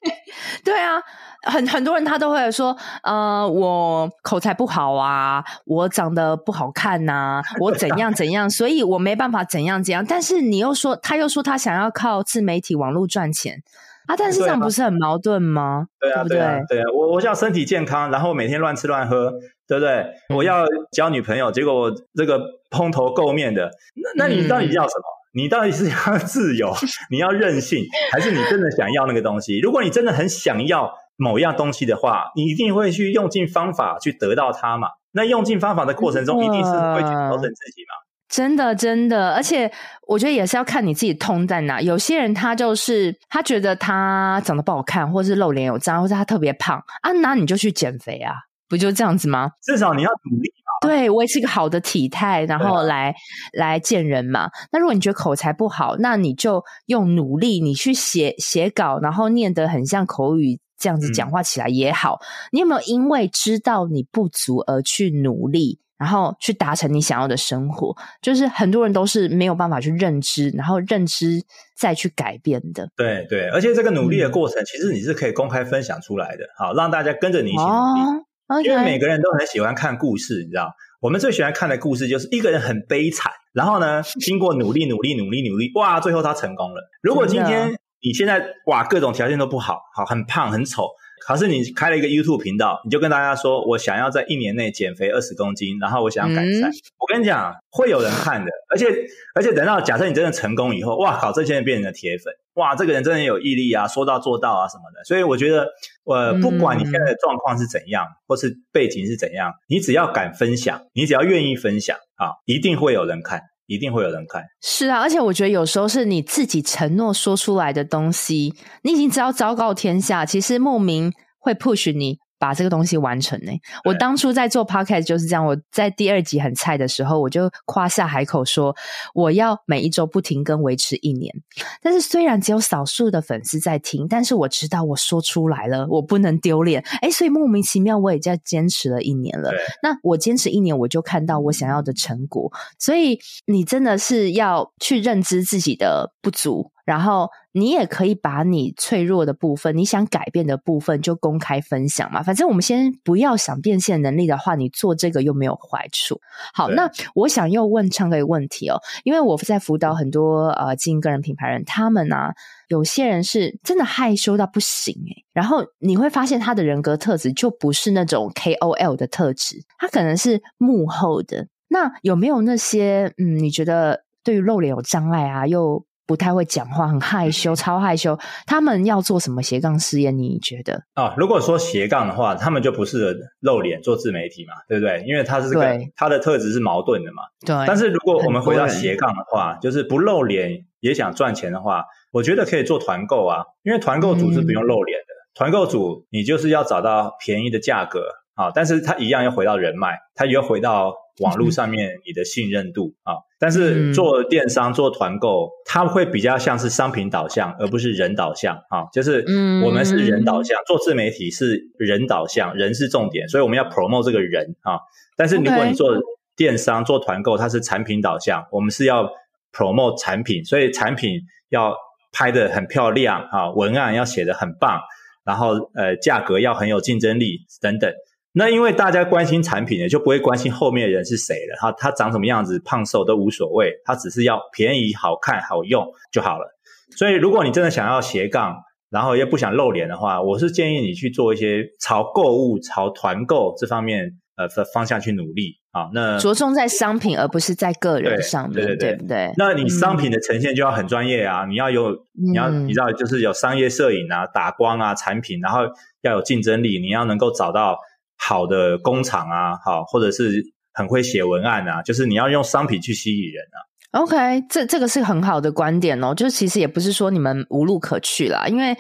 (laughs) 对啊。很很多人他都会说，呃，我口才不好啊，我长得不好看呐、啊，我怎样怎样，所以我没办法怎样怎样。但是你又说，他又说他想要靠自媒体网络赚钱啊，但是这样不是很矛盾吗？对啊，对啊，对啊，我我想身体健康，然后每天乱吃乱喝，对不对？我要交女朋友，结果我这个蓬头垢面的，那那你到底要什么？嗯、你到底是要 (laughs) 自由，你要任性，还是你真的想要那个东西？如果你真的很想要。某样东西的话，你一定会去用尽方法去得到它嘛？那用尽方法的过程中，一定是会去调整自己嘛？真的，真的，而且我觉得也是要看你自己痛在哪。有些人他就是他觉得他长得不好看，或是露脸有脏，或是他特别胖啊，那你就去减肥啊，不就这样子吗？至少你要努力嘛。对，维持一个好的体态，然后来、啊、来见人嘛。那如果你觉得口才不好，那你就用努力，你去写写稿，然后念得很像口语。这样子讲话起来也好，嗯，你有没有因为知道你不足而去努力，然后去达成你想要的生活？就是很多人都是没有办法去认知，然后认知再去改变的。对对，而且这个努力的过程，嗯，其实你是可以公开分享出来的，好让大家跟着你一起努力。哦 okay，因为每个人都很喜欢看故事，你知道，我们最喜欢看的故事就是一个人很悲惨，然后呢，(laughs) 经过努力努力努力努力，哇，最后他成功了。如果今天你现在哇，各种条件都不好，好很胖很丑。可是你开了一个 YouTube 频道，你就跟大家说，我想要在一年内减肥二十公斤，然后我想要改善。嗯、我跟你讲，会有人看的。而且而且等到假设你真的成功以后，哇靠，这些人变成了铁粉，哇，这个人真的有毅力啊，说到做到啊什么的。所以我觉得，呃，不管你现在的状况是怎样，嗯、或是背景是怎样，你只要敢分享，你只要愿意分享啊，一定会有人看。一定会有人看，是啊，而且我觉得有时候是你自己承诺说出来的东西，你已经知道昭告天下，其实莫名会 push 你。把这个东西完成呢？我当初在做 podcast 就是这样。我在第二集很菜的时候，我就夸下海口说我要每一周不停更维持一年。但是虽然只有少数的粉丝在听，但是我知道我说出来了，我不能丢脸。诶，所以莫名其妙我也在坚持了一年了。那我坚持一年，我就看到我想要的成果。所以你真的是要去认知自己的不足。然后你也可以把你脆弱的部分、你想改变的部分就公开分享嘛。反正我们先不要想变现能力的话，你做这个又没有坏处。好，那我想又问唱歌一个问题哦，因为我在辅导很多呃经营个人品牌人，他们啊有些人是真的害羞到不行诶，然后你会发现他的人格特质就不是那种 KOL 的特质，他可能是幕后的。那有没有那些嗯，你觉得对于露脸有障碍啊，又不太会讲话，很害羞，超害羞。他们要做什么斜杠事业？你觉得？啊，如果说斜杠的话，他们就不适合露脸做自媒体嘛，对不对？因为他是这个，他的特质是矛盾的嘛。对。但是如果我们回到斜杠的话，就是不露脸也想赚钱的话，我觉得可以做团购啊，因为团购组是不用露脸的。嗯、团购组你就是要找到便宜的价格啊，但是他一样要回到人脉，他也要回到。网络上面你的信任度啊，但是做电商做团购，它会比较像是商品导向，而不是人导向啊。就是我们是人导向，做自媒体是人导向，人是重点，所以我们要 promote 这个人啊。但是如果你做电商做团购，它是产品导向，我们是要 promote 产品，所以产品要拍得很漂亮啊，文案要写得很棒，然后呃价格要很有竞争力等等。那因为大家关心产品呢，就不会关心后面的人是谁了。他他长什么样子，胖瘦都无所谓，他只是要便宜、好看、好用就好了。所以，如果你真的想要斜杠，然后又不想露脸的话，我是建议你去做一些朝购物、朝团购这方面呃的方向去努力啊。那着重在商品，而不是在个人上面，对对对，对不对？那你商品的呈现就要很专业啊，嗯、你要有你要你知道，就是有商业摄影啊、打光啊、产品，然后要有竞争力，你要能够找到。好的工厂啊，好，或者是很会写文案啊，就是你要用商品去吸引人啊。OK，这这个是很好的观点哦。就是其实也不是说你们无路可去啦，因为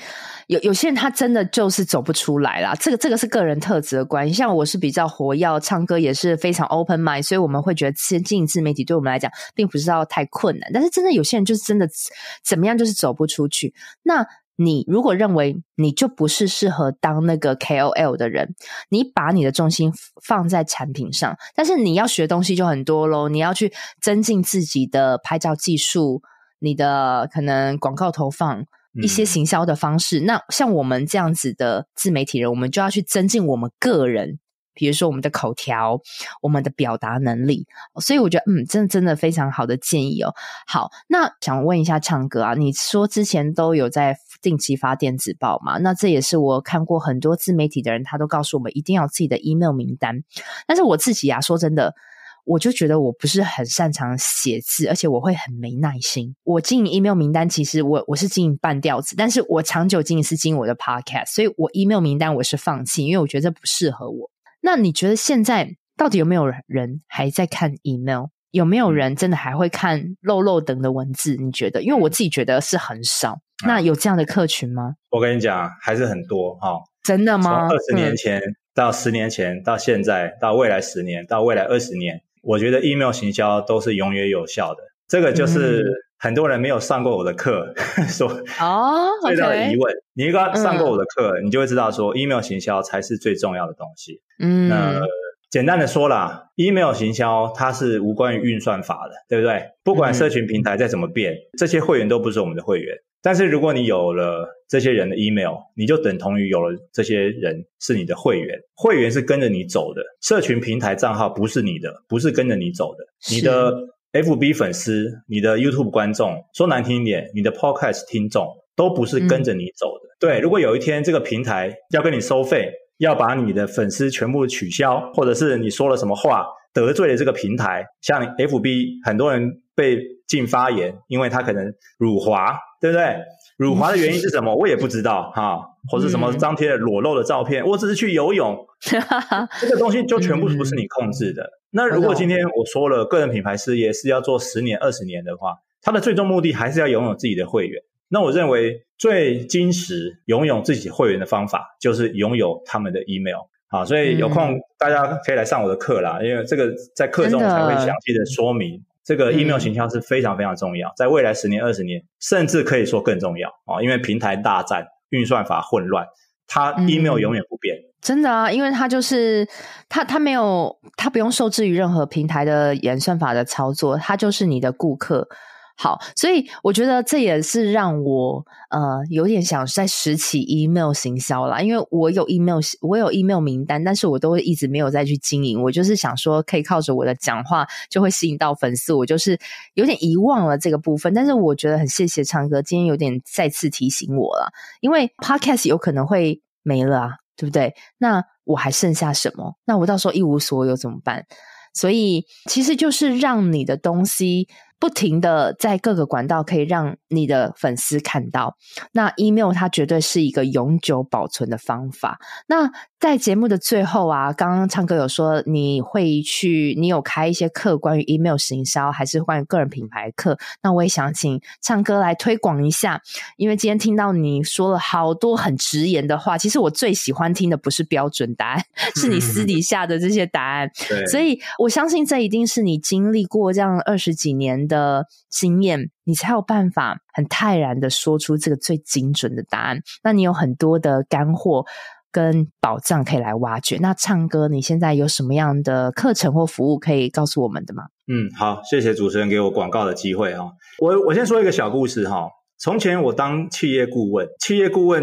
有有些人他真的就是走不出来啦。这个这个是个人特质的关系。像我是比较活跃，唱歌也是非常 open mind，所以我们会觉得先进自媒体对我们来讲并不是要太困难。但是真的有些人就是真的怎么样就是走不出去。那你如果认为你就不是适合当那个 KOL 的人，你把你的重心放在产品上，但是你要学东西就很多喽。你要去增进自己的拍照技术，你的可能广告投放，一些行销的方式。嗯。那像我们这样子的自媒体人，我们就要去增进我们个人。比如说我们的口条，我们的表达能力，所以我觉得，嗯，真的真的非常好的建议哦。好，那想问一下唱歌啊，你说之前都有在定期发电子报嘛？那这也是我看过很多自媒体的人，他都告诉我们一定要有自己的 email 名单。但是我自己啊，说真的，我就觉得我不是很擅长写字，而且我会很没耐心。我经营 email 名单，其实我我是经营半吊子，但是我长久经营是经营我的 podcast，所以我 email 名单我是放弃，因为我觉得这不适合我。那你觉得现在到底有没有人还在看 email？有没有人真的还会看漏漏等的文字？你觉得？因为我自己觉得是很少。那有这样的客群吗？我跟你讲，还是很多哈。真的吗？从二十年前到十年前到现在到未来十年到未来二十年，我觉得 email 行销都是永远有效的。这个就是很多人没有上过我的课，(laughs) 说哦，最大的疑问。你如果上过我的课，你就会知道说 email 行销才是最重要的东西。嗯，那简单的说啦，email 行销它是无关于运算法的，对不对？不管社群平台再怎么变，这些会员都不是我们的会员。但是如果你有了这些人的 email，你就等同于有了这些人是你的会员。会员是跟着你走的，社群平台账号不是你的，不是跟着你走的。你的 FB 粉丝、你的 YouTube 观众，说难听一点，你的 Podcast 听众都不是跟着你走的。嗯。对，如果有一天这个平台要跟你收费，要把你的粉丝全部取消，或者是你说了什么话得罪了这个平台，像 FB 很多人被禁发言，因为他可能辱华，对不对？辱华的原因是什么？(laughs) 我也不知道哈，或是什么张贴了裸露的照片，我只是去游泳，(laughs) 这个东西就全部不是你控制的。那如果今天我说了，个人品牌事业是要做十年、二十年的话，它的最终目的还是要拥有自己的会员。那我认为最坚实拥有自己会员的方法，就是拥有他们的 email。好，所以有空大家可以来上我的课啦，因为这个在课中才会详细的说明，这个 email 形象是非常非常重要，在未来十年、二十年，甚至可以说更重要啊，因为平台大战、运算法混乱，它 email 永远不变。真的啊，因为它就是它，它没有，它不用受制于任何平台的演算法的操作，它就是你的顾客。好，所以我觉得这也是让我呃有点想再拾起 email 行销啦，因为我有 email 我有 email 名单，但是我都一直没有再去经营。我就是想说，可以靠着我的讲话就会吸引到粉丝，我就是有点遗忘了这个部分。但是我觉得很谢谢昌哥今天有点再次提醒我了，因为 podcast 有可能会没了啊，对不对？那我还剩下什么？那我到时候一无所有怎么办？所以其实就是让你的东西。不停的在各个管道可以让你的粉丝看到，那 email 它绝对是一个永久保存的方法。那在节目的最后啊，刚刚唱歌有说你会去，你有开一些课关于 email 行销，还是关于个人品牌课？那我也想请唱歌来推广一下，因为今天听到你说了好多很直言的话，其实我最喜欢听的不是标准答案，(laughs) 是你私底下的这些答案。(laughs) 所以我相信这一定是你经历过这样二十几年的的经验，你才有办法很泰然的说出这个最精准的答案。那你有很多的干货跟宝藏可以来挖掘。那唱歌，你现在有什么样的课程或服务可以告诉我们的吗？嗯，好，谢谢主持人给我广告的机会哈。我我先说一个小故事哈。从前我当企业顾问，企业顾问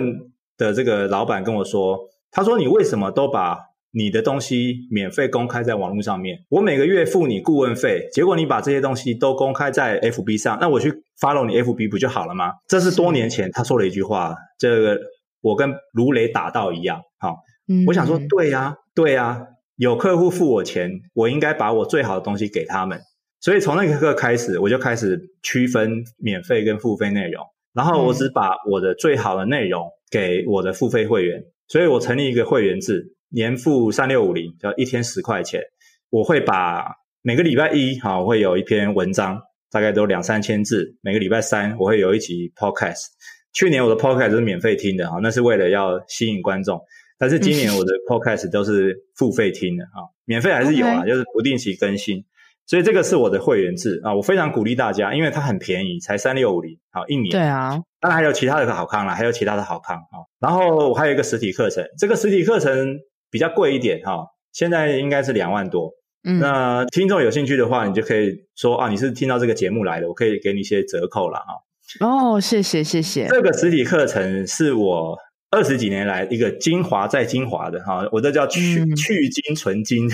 的这个老板跟我说，他说，你为什么都把你的东西免费公开在网络上面，我每个月付你顾问费，结果你把这些东西都公开在 FB 上，那我去 follow 你 FB 不就好了吗？这是多年前他说了一句话，这个我跟如雷打到一样。好，嗯，我想说，对呀，对呀，有客户付我钱，我应该把我最好的东西给他们。所以从那一刻开始，我就开始区分免费跟付费内容，然后我只把我的最好的内容给我的付费会员，所以我成立一个会员制。年付三六五零，叫一天十块钱。我会把每个礼拜一，哈，我会有一篇文章，大概都两三千字。每个礼拜三，我会有一集 podcast。去年我的 podcast 是免费听的，哈，那是为了要吸引观众。但是今年我的 podcast 都是付费听的，哈，免费还是有啊，就是不定期更新。所以这个是我的会员制啊，我非常鼓励大家，因为它很便宜，才三六五零，好一年。对啊，当然还有其他的好康啦，还有其他的好康啊。然后我还有一个实体课程，这个实体课程。比较贵一点哈，现在应该是两万多。嗯，那听众有兴趣的话，你就可以说啊，你是听到这个节目来的，我可以给你一些折扣了哈。哦，谢谢谢谢。这个实体课程是我二十几年来一个精华再精华的哈，我这叫去、嗯、去精存精，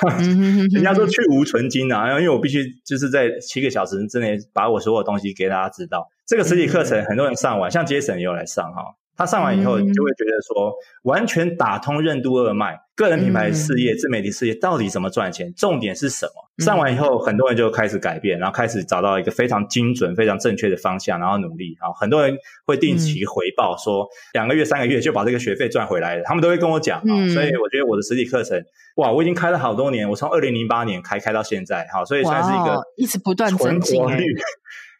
(laughs) 人家说去无存精啊，因为我必须就是在七个小时之内把我所有东西给大家知道。这个实体课程很多人上完，像杰森也有来上哈。他上完以后，就会觉得说，完全打通任督二脉，个人品牌事业、自媒体事业到底怎么赚钱，重点是什么？上完以后，很多人就开始改变，然后开始找到一个非常精准、非常正确的方向，然后努力。啊，很多人会定期回报，说两个月、三个月就把这个学费赚回来了。他们都会跟我讲啊，所以我觉得我的实体课程，哇，我已经开了好多年，我从二零零八年开开到现在，好，所以算是一个一直不断增进。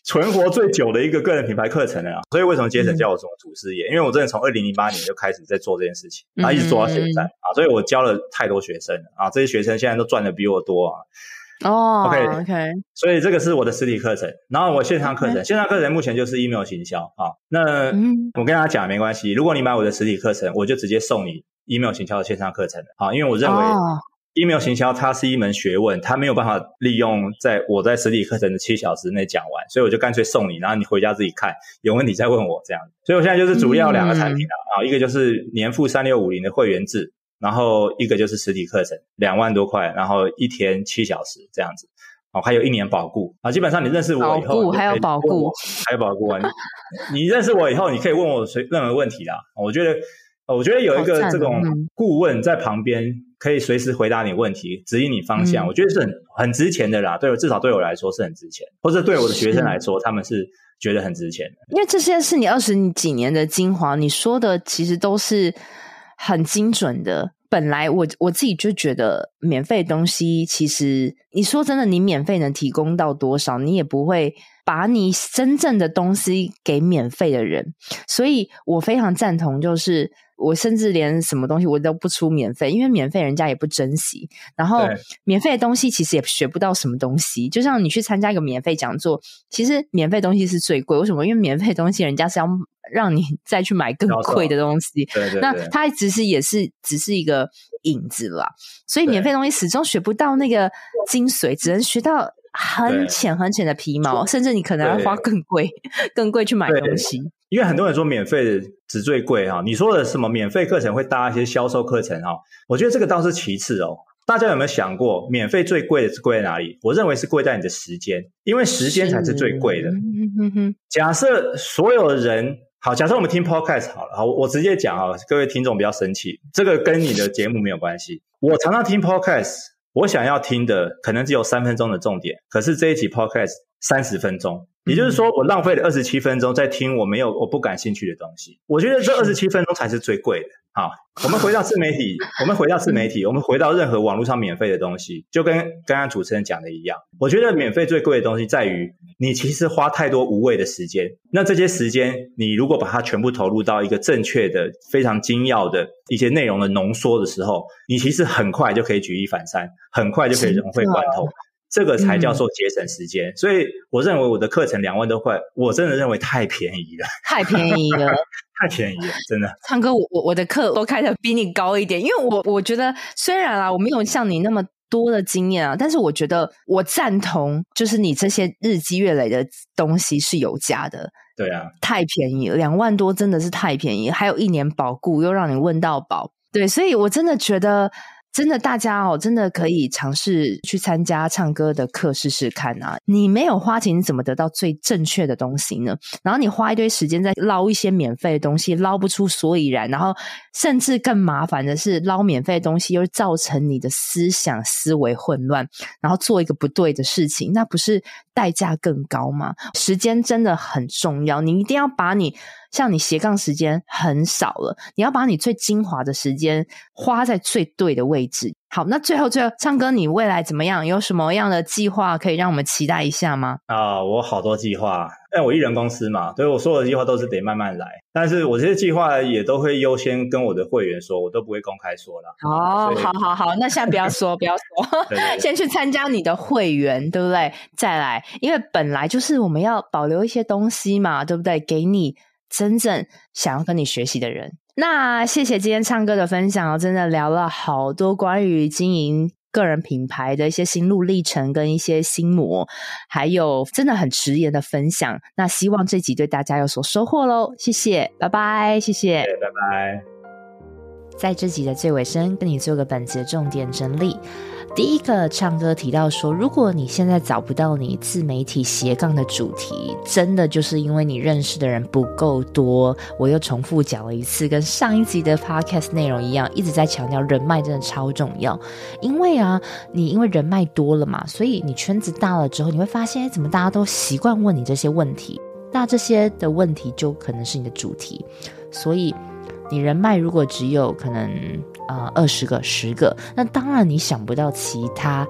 存活最久的一个个人品牌课程了，所以为什么杰森叫我什么祖师爷？因为我真的从二零零八年就开始在做这件事情，然后一直做到现在啊，所以我教了太多学生啊，这些学生现在都赚的比我多啊。哦，OK OK，所以这个是我的实体课程，然后我线上课程，线上课程目前就是 email 行销啊。那我跟大家讲没关系，如果你买我的实体课程，我就直接送你 email 行销的线上课程啊，因为我认为。Email 行销它是一门学问，它没有办法利用在我在实体课程的七小时内讲完，所以我就干脆送你，然后你回家自己看，有问题再问我这样。所以我现在就是主要两个产品啊，啊、嗯，一个就是年付三六五零的会员制，然后一个就是实体课程两万多块，然后一天七小时这样子，哦，还有一年保固啊，基本上你认识我以后，还有保固，还有保固啊，你 (laughs) 你认识我以后，你可以问我随任何问题啦，我觉得。我觉得有一个这种顾问在旁边，可以随时回答你问题，指引你方向。我觉得是很很值钱的啦。对我，至少对我来说是很值钱，或者对我的学生来说，他们是觉得很值钱的。因为这些是你二十几年的精华，你说的其实都是很精准的。本来我我自己就觉得，免费东西其实你说真的，你免费能提供到多少，你也不会把你真正的东西给免费的人。所以我非常赞同，就是。我甚至连什么东西我都不出免费，因为免费人家也不珍惜。然后免费的东西其实也学不到什么东西。就像你去参加一个免费讲座，其实免费东西是最贵。为什么？因为免费东西人家是要让你 (laughs) 再去买更贵的东西。对对对。那它其实也是只是一个影子啦。所以免费东西始终学不到那个精髓，只能学到很浅很浅的皮毛，甚至你可能要花更贵、(laughs) 更贵去买东西。因为很多人说免费的只最贵哈，你说的什么免费课程会搭一些销售课程哈？我觉得这个倒是其次哦。大家有没有想过，免费最贵的是贵在哪里？我认为是贵在你的时间，因为时间才是最贵的。假设所有人好，假设我们听 podcast 好了，好，我直接讲啊，各位听众不要生气，这个跟你的节目没有关系。我常常听 podcast，我想要听的可能只有三分钟的重点，可是这一集 podcast 三十分钟。也就是说，我浪费了二十七分钟在听我没有、我不感兴趣的东西。我觉得这二十七分钟才是最贵的。好，我们回到自媒体，我们回到自媒体，我们回到任何网络上免费的东西，就跟刚刚主持人讲的一样。我觉得免费最贵的东西在于，你其实花太多无谓的时间。那这些时间，你如果把它全部投入到一个正确的、非常精要的一些内容的浓缩的时候，你其实很快就可以举一反三，很快就可以融会贯通。这个才叫做节省时间，嗯、所以我认为我的课程两万多块，我真的认为太便宜了，太便宜了，(laughs) 太便宜了，真的。唱歌，我我我的课都开的比你高一点，因为我我觉得虽然啊，我没有像你那么多的经验啊，但是我觉得我赞同，就是你这些日积月累的东西是有价的。对啊，太便宜了，两万多真的是太便宜，还有一年保固，又让你问到保，对，所以我真的觉得。真的，大家哦，真的可以尝试去参加唱歌的课试试看啊！你没有花钱，你怎么得到最正确的东西呢？然后你花一堆时间在捞一些免费的东西，捞不出所以然，然后甚至更麻烦的是，捞免费的东西又造成你的思想思维混乱，然后做一个不对的事情，那不是代价更高吗？时间真的很重要，你一定要把你。像你斜杠时间很少了，你要把你最精华的时间花在最对的位置。好，那最后最后，唱歌你未来怎么样？有什么样的计划可以让我们期待一下吗？啊，我好多计划，但我一人公司嘛，所以我所有的计划都是得慢慢来。但是我这些计划也都会优先跟我的会员说，我都不会公开说的。哦，好好好，那现在不要说，不要说，(laughs) 对对对，(laughs) 先去参加你的会员，对不对？再来，因为本来就是我们要保留一些东西嘛，对不对？给你。真正想要跟你学习的人，那谢谢今天唱歌的分享哦，真的聊了好多关于经营个人品牌的一些心路历程跟一些心魔，还有真的很直言的分享。那希望这集对大家有所收获喽，谢谢，拜拜，谢谢，拜拜。在这集的最尾声，跟你做个本节重点整理。第一个唱歌提到说，如果你现在找不到你自媒体斜杠的主题，真的就是因为你认识的人不够多。我又重复讲了一次，跟上一集的 podcast 内容一样，一直在强调人脉真的超重要。因为啊，你因为人脉多了嘛，所以你圈子大了之后，你会发现，怎么大家都习惯问你这些问题？那这些的问题就可能是你的主题。所以你人脉如果只有可能。啊，二十个、十个，那当然你想不到其他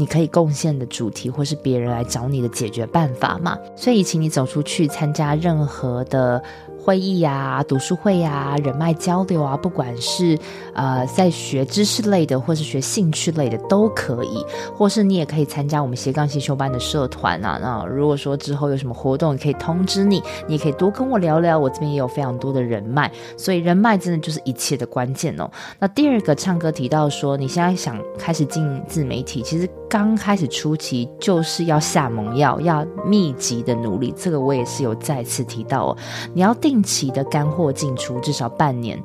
你可以贡献的主题，或是别人来找你的解决办法嘛。所以，请你走出去参加任何的。会议啊，读书会啊，人脉交流啊，不管是呃在学知识类的，或是学兴趣类的都可以，或是你也可以参加我们斜杠先修班的社团啊。那如果说之后有什么活动，可以通知你，你也可以多跟我聊聊，我这边也有非常多的人脉，所以人脉真的就是一切的关键哦。那第二个唱歌提到说，你现在想开始进自媒体，其实刚开始初期就是要下猛药，要密集的努力，这个我也是有再次提到哦，你要定。期的干货进出至少半年，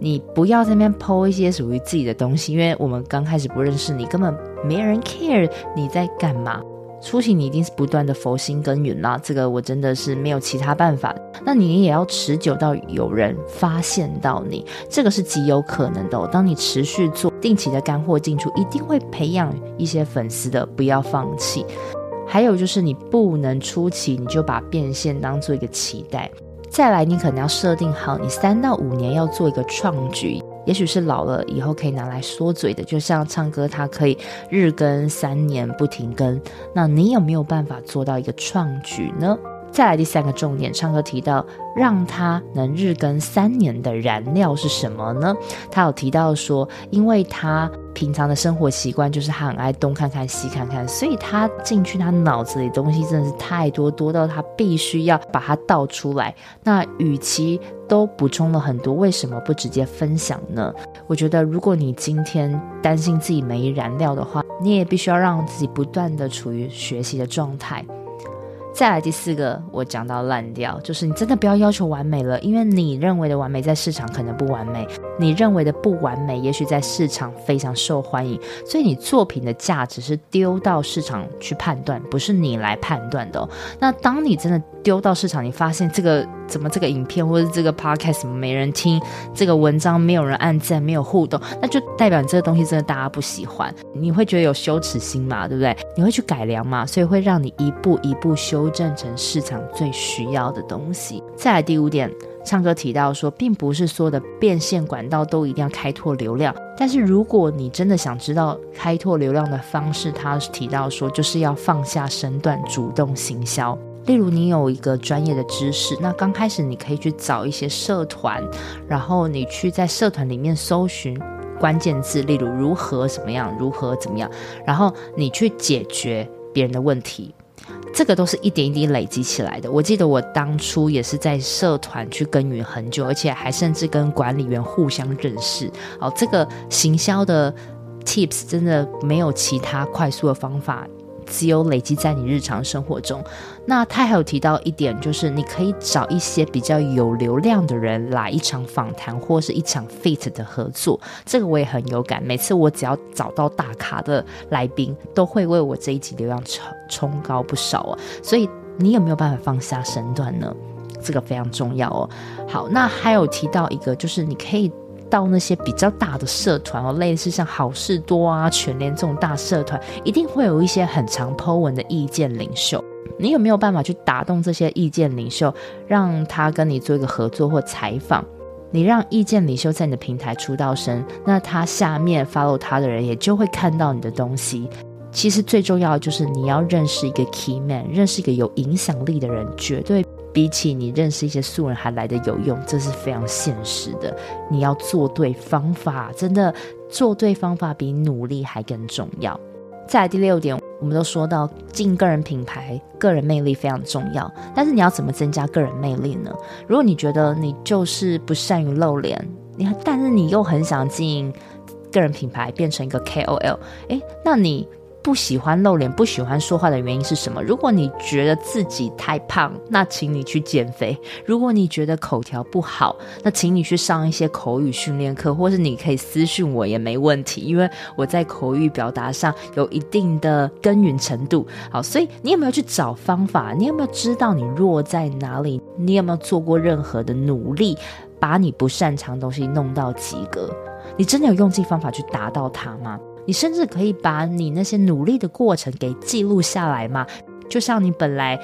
你不要在那边剖一些属于自己的东西，因为我们刚开始不认识你，根本没人 care 你在干嘛。初期你一定是不断的佛心耕耘啦，这个我真的是没有其他办法。那你也要持久到有人发现到你，这个是极有可能的。当你持续做定期的干货进出，一定会培养一些粉丝的，不要放弃。还有就是你不能初期你就把变现当做一个期待。再来，你可能要设定好，你三到五年要做一个创举，也许是老了以后可以拿来说嘴的，就像唱歌，它可以日更三年不停更。那你有没有办法做到一个创举呢？再来第三个重点，唱歌提到让他能日更三年的燃料是什么呢？他有提到说，因为他。平常的生活习惯就是他很爱东看看西看看，所以他进去他脑子里东西真的是太多，多到他必须要把它倒出来。那与其都补充了很多，为什么不直接分享呢？我觉得如果你今天担心自己没燃料的话，你也必须要让自己不断的处于学习的状态。再来第四个，我讲到烂掉，就是你真的不要要求完美了，因为你认为的完美在市场可能不完美，你认为的不完美也许在市场非常受欢迎，所以你作品的价值是丢到市场去判断，不是你来判断的哦。那当你真的丢到市场，你发现这个怎么这个影片或者这个 podcast 没人听，这个文章没有人按赞，没有互动，那就代表你这个东西真的大家不喜欢，你会觉得有羞耻心嘛，对不对？你会去改良嘛，所以会让你一步一步修。修正成市场最需要的东西。再来第五点，唱歌提到说，并不是所有的变现管道都一定要开拓流量，但是如果你真的想知道开拓流量的方式，他提到说，就是要放下身段，主动行销。例如，你有一个专业的知识，那刚开始你可以去找一些社团，然后你去在社团里面搜寻关键字，例如如何怎么样，如何怎么样，然后你去解决别人的问题。这个都是一点一滴累积起来的。我记得我当初也是在社团去耕耘很久，而且还甚至跟管理员互相认识。哦，这个行销的 tips 真的没有其他快速的方法。只有累积在你日常生活中。那他还有提到一点，就是你可以找一些比较有流量的人来一场访谈或是一场 fit 的合作。这个我也很有感。每次我只要找到大咖的来宾，都会为我这一集流量冲冲高不少哦。所以你有没有办法放下身段呢？这个非常重要哦。好，那还有提到一个，就是你可以。到那些比较大的社团哦，类似像好事多啊、全联这种大社团，一定会有一些很常 po 文的意见领袖。你有没有办法去打动这些意见领袖，让他跟你做一个合作或采访？你让意见领袖在你的平台出道声，那他下面 follow 他的人也就会看到你的东西。其实最重要的就是你要认识一个 key man，认识一个有影响力的人，绝对。比起你认识一些素人还来得有用，这是非常现实的。你要做对方法，真的做对方法比努力还更重要。再来第六点，我们都说到进个人品牌，个人魅力非常重要。但是你要怎么增加个人魅力呢？如果你觉得你就是不善于露脸，你但是你又很想经营个人品牌，变成一个 KOL，诶，那你。不喜欢露脸、不喜欢说话的原因是什么？如果你觉得自己太胖，那请你去减肥；如果你觉得口条不好，那请你去上一些口语训练课，或是你可以私讯我也没问题，因为我在口语表达上有一定的耕耘程度。好，所以你有没有去找方法？你有没有知道你弱在哪里？你有没有做过任何的努力，把你不擅长的东西弄到及格？你真的有用尽方法去达到它吗？你甚至可以把你那些努力的过程给记录下来嘛？就像你本来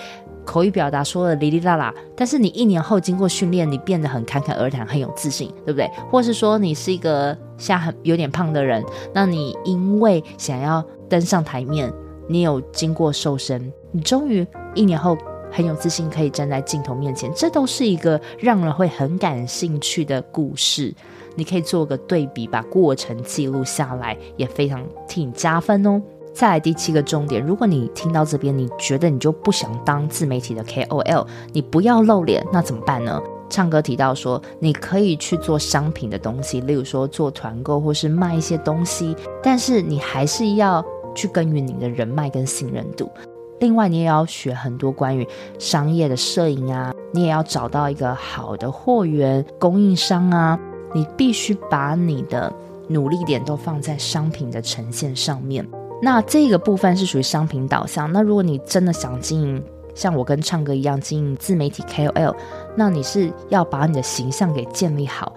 口语表达说的哩哩啦啦，但是你一年后经过训练，你变得很侃侃而谈，很有自信，对不对？或是说你是一个下很有点胖的人，那你因为想要登上台面，你有经过瘦身，你终于一年后很有自信，可以站在镜头面前，这都是一个让人会很感兴趣的故事。你可以做个对比，把过程记录下来，也非常替你加分哦。再来第七个重点，如果你听到这边，你觉得你就不想当自媒体的 KOL，你不要露脸，那怎么办呢？唱歌提到说，你可以去做商品的东西，例如说做团购或是卖一些东西，但是你还是要去耕耘你的人脉跟信任度。另外，你也要学很多关于商业的摄影啊，你也要找到一个好的货源供应商啊。你必须把你的努力点都放在商品的呈现上面。那这个部分是属于商品导向。那如果你真的想经营，像我跟唱歌一样经营自媒体 KOL，那你是要把你的形象给建立好。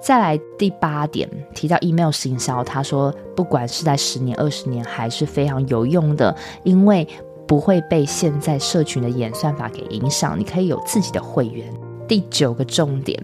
再来第八点，提到 email 行销，他说不管是在十年、二十年，还是非常有用的，因为不会被现在社群的演算法给影响。你可以有自己的会员。第九个重点。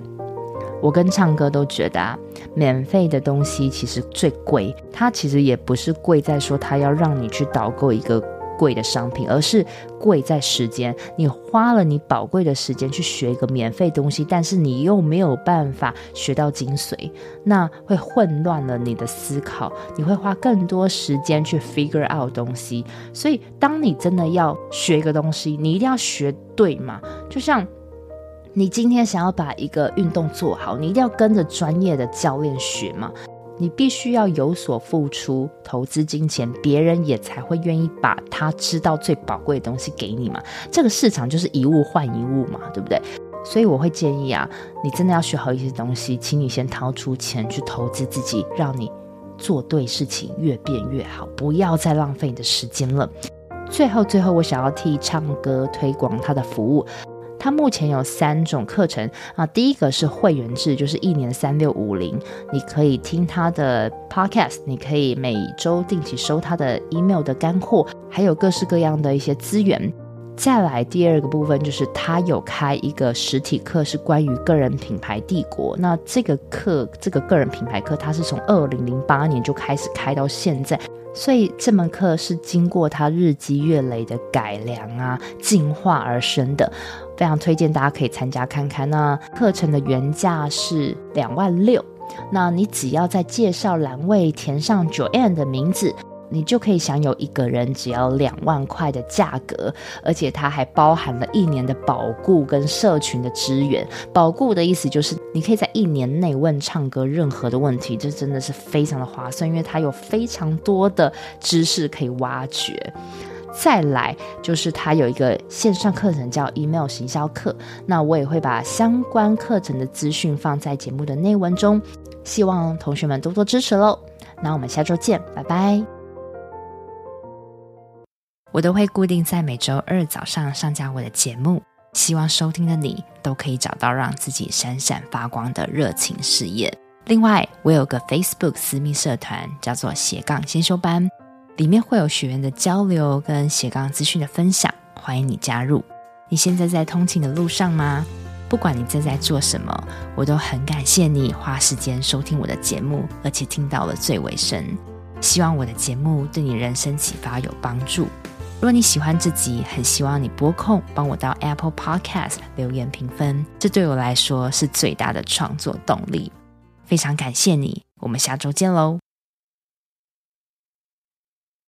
我跟唱歌都觉得啊，免费的东西其实最贵。它其实也不是贵在说它要让你去导购一个贵的商品，而是贵在时间。你花了你宝贵的时间去学一个免费东西，但是你又没有办法学到精髓，那会混乱了你的思考。你会花更多时间去 figure out 东西。所以，当你真的要学一个东西，你一定要学对嘛？就像。你今天想要把一个运动做好，你一定要跟着专业的教练学嘛。你必须要有所付出，投资金钱，别人也才会愿意把他知道最宝贵的东西给你嘛。这个市场就是一物换一物嘛，对不对？所以我会建议啊，你真的要学好一些东西，请你先掏出钱去投资自己，让你做对事情，越变越好，不要再浪费你的时间了。最后，最后，我想要替唱歌推广他的服务。他目前有三种课程啊，第一个是会员制，就是一年三六五零，你可以听他的 podcast，你可以每周定期收他的 email 的干货，还有各式各样的一些资源。再来第二个部分就是他有开一个实体课，是关于个人品牌帝国。那这个课，这个个人品牌课，他是从二零零八年就开始开到现在。所以这门课是经过他日积月累的改良啊、进化而生的，非常推荐大家可以参加看看。那课程的原价是两万六，那你只要在介绍栏位填上 Joanne 的名字。你就可以享有一个人只要两万块的价格，而且它还包含了一年的保固跟社群的支援。保固的意思就是你可以在一年内问唱歌任何的问题，这真的是非常的划算，因为它有非常多的知识可以挖掘。再来就是它有一个线上课程叫 Email 行销课，那我也会把相关课程的资讯放在节目的内文中，希望同学们多多支持喽。那我们下周见，拜拜。我都会固定在每周二早上上架我的节目，希望收听的你都可以找到让自己闪闪发光的热情事业。另外，我有个 Facebook 私密社团，叫做斜杠先修班，里面会有学员的交流跟斜杠资讯的分享，欢迎你加入。你现在在通勤的路上吗？不管你正在做什么，我都很感谢你花时间收听我的节目，而且听到了最尾声。希望我的节目对你人生启发有帮助。如果你喜欢自己，很希望你播控帮我到 Apple Podcast 留言评分，这对我来说是最大的创作动力。非常感谢你，我们下周见喽。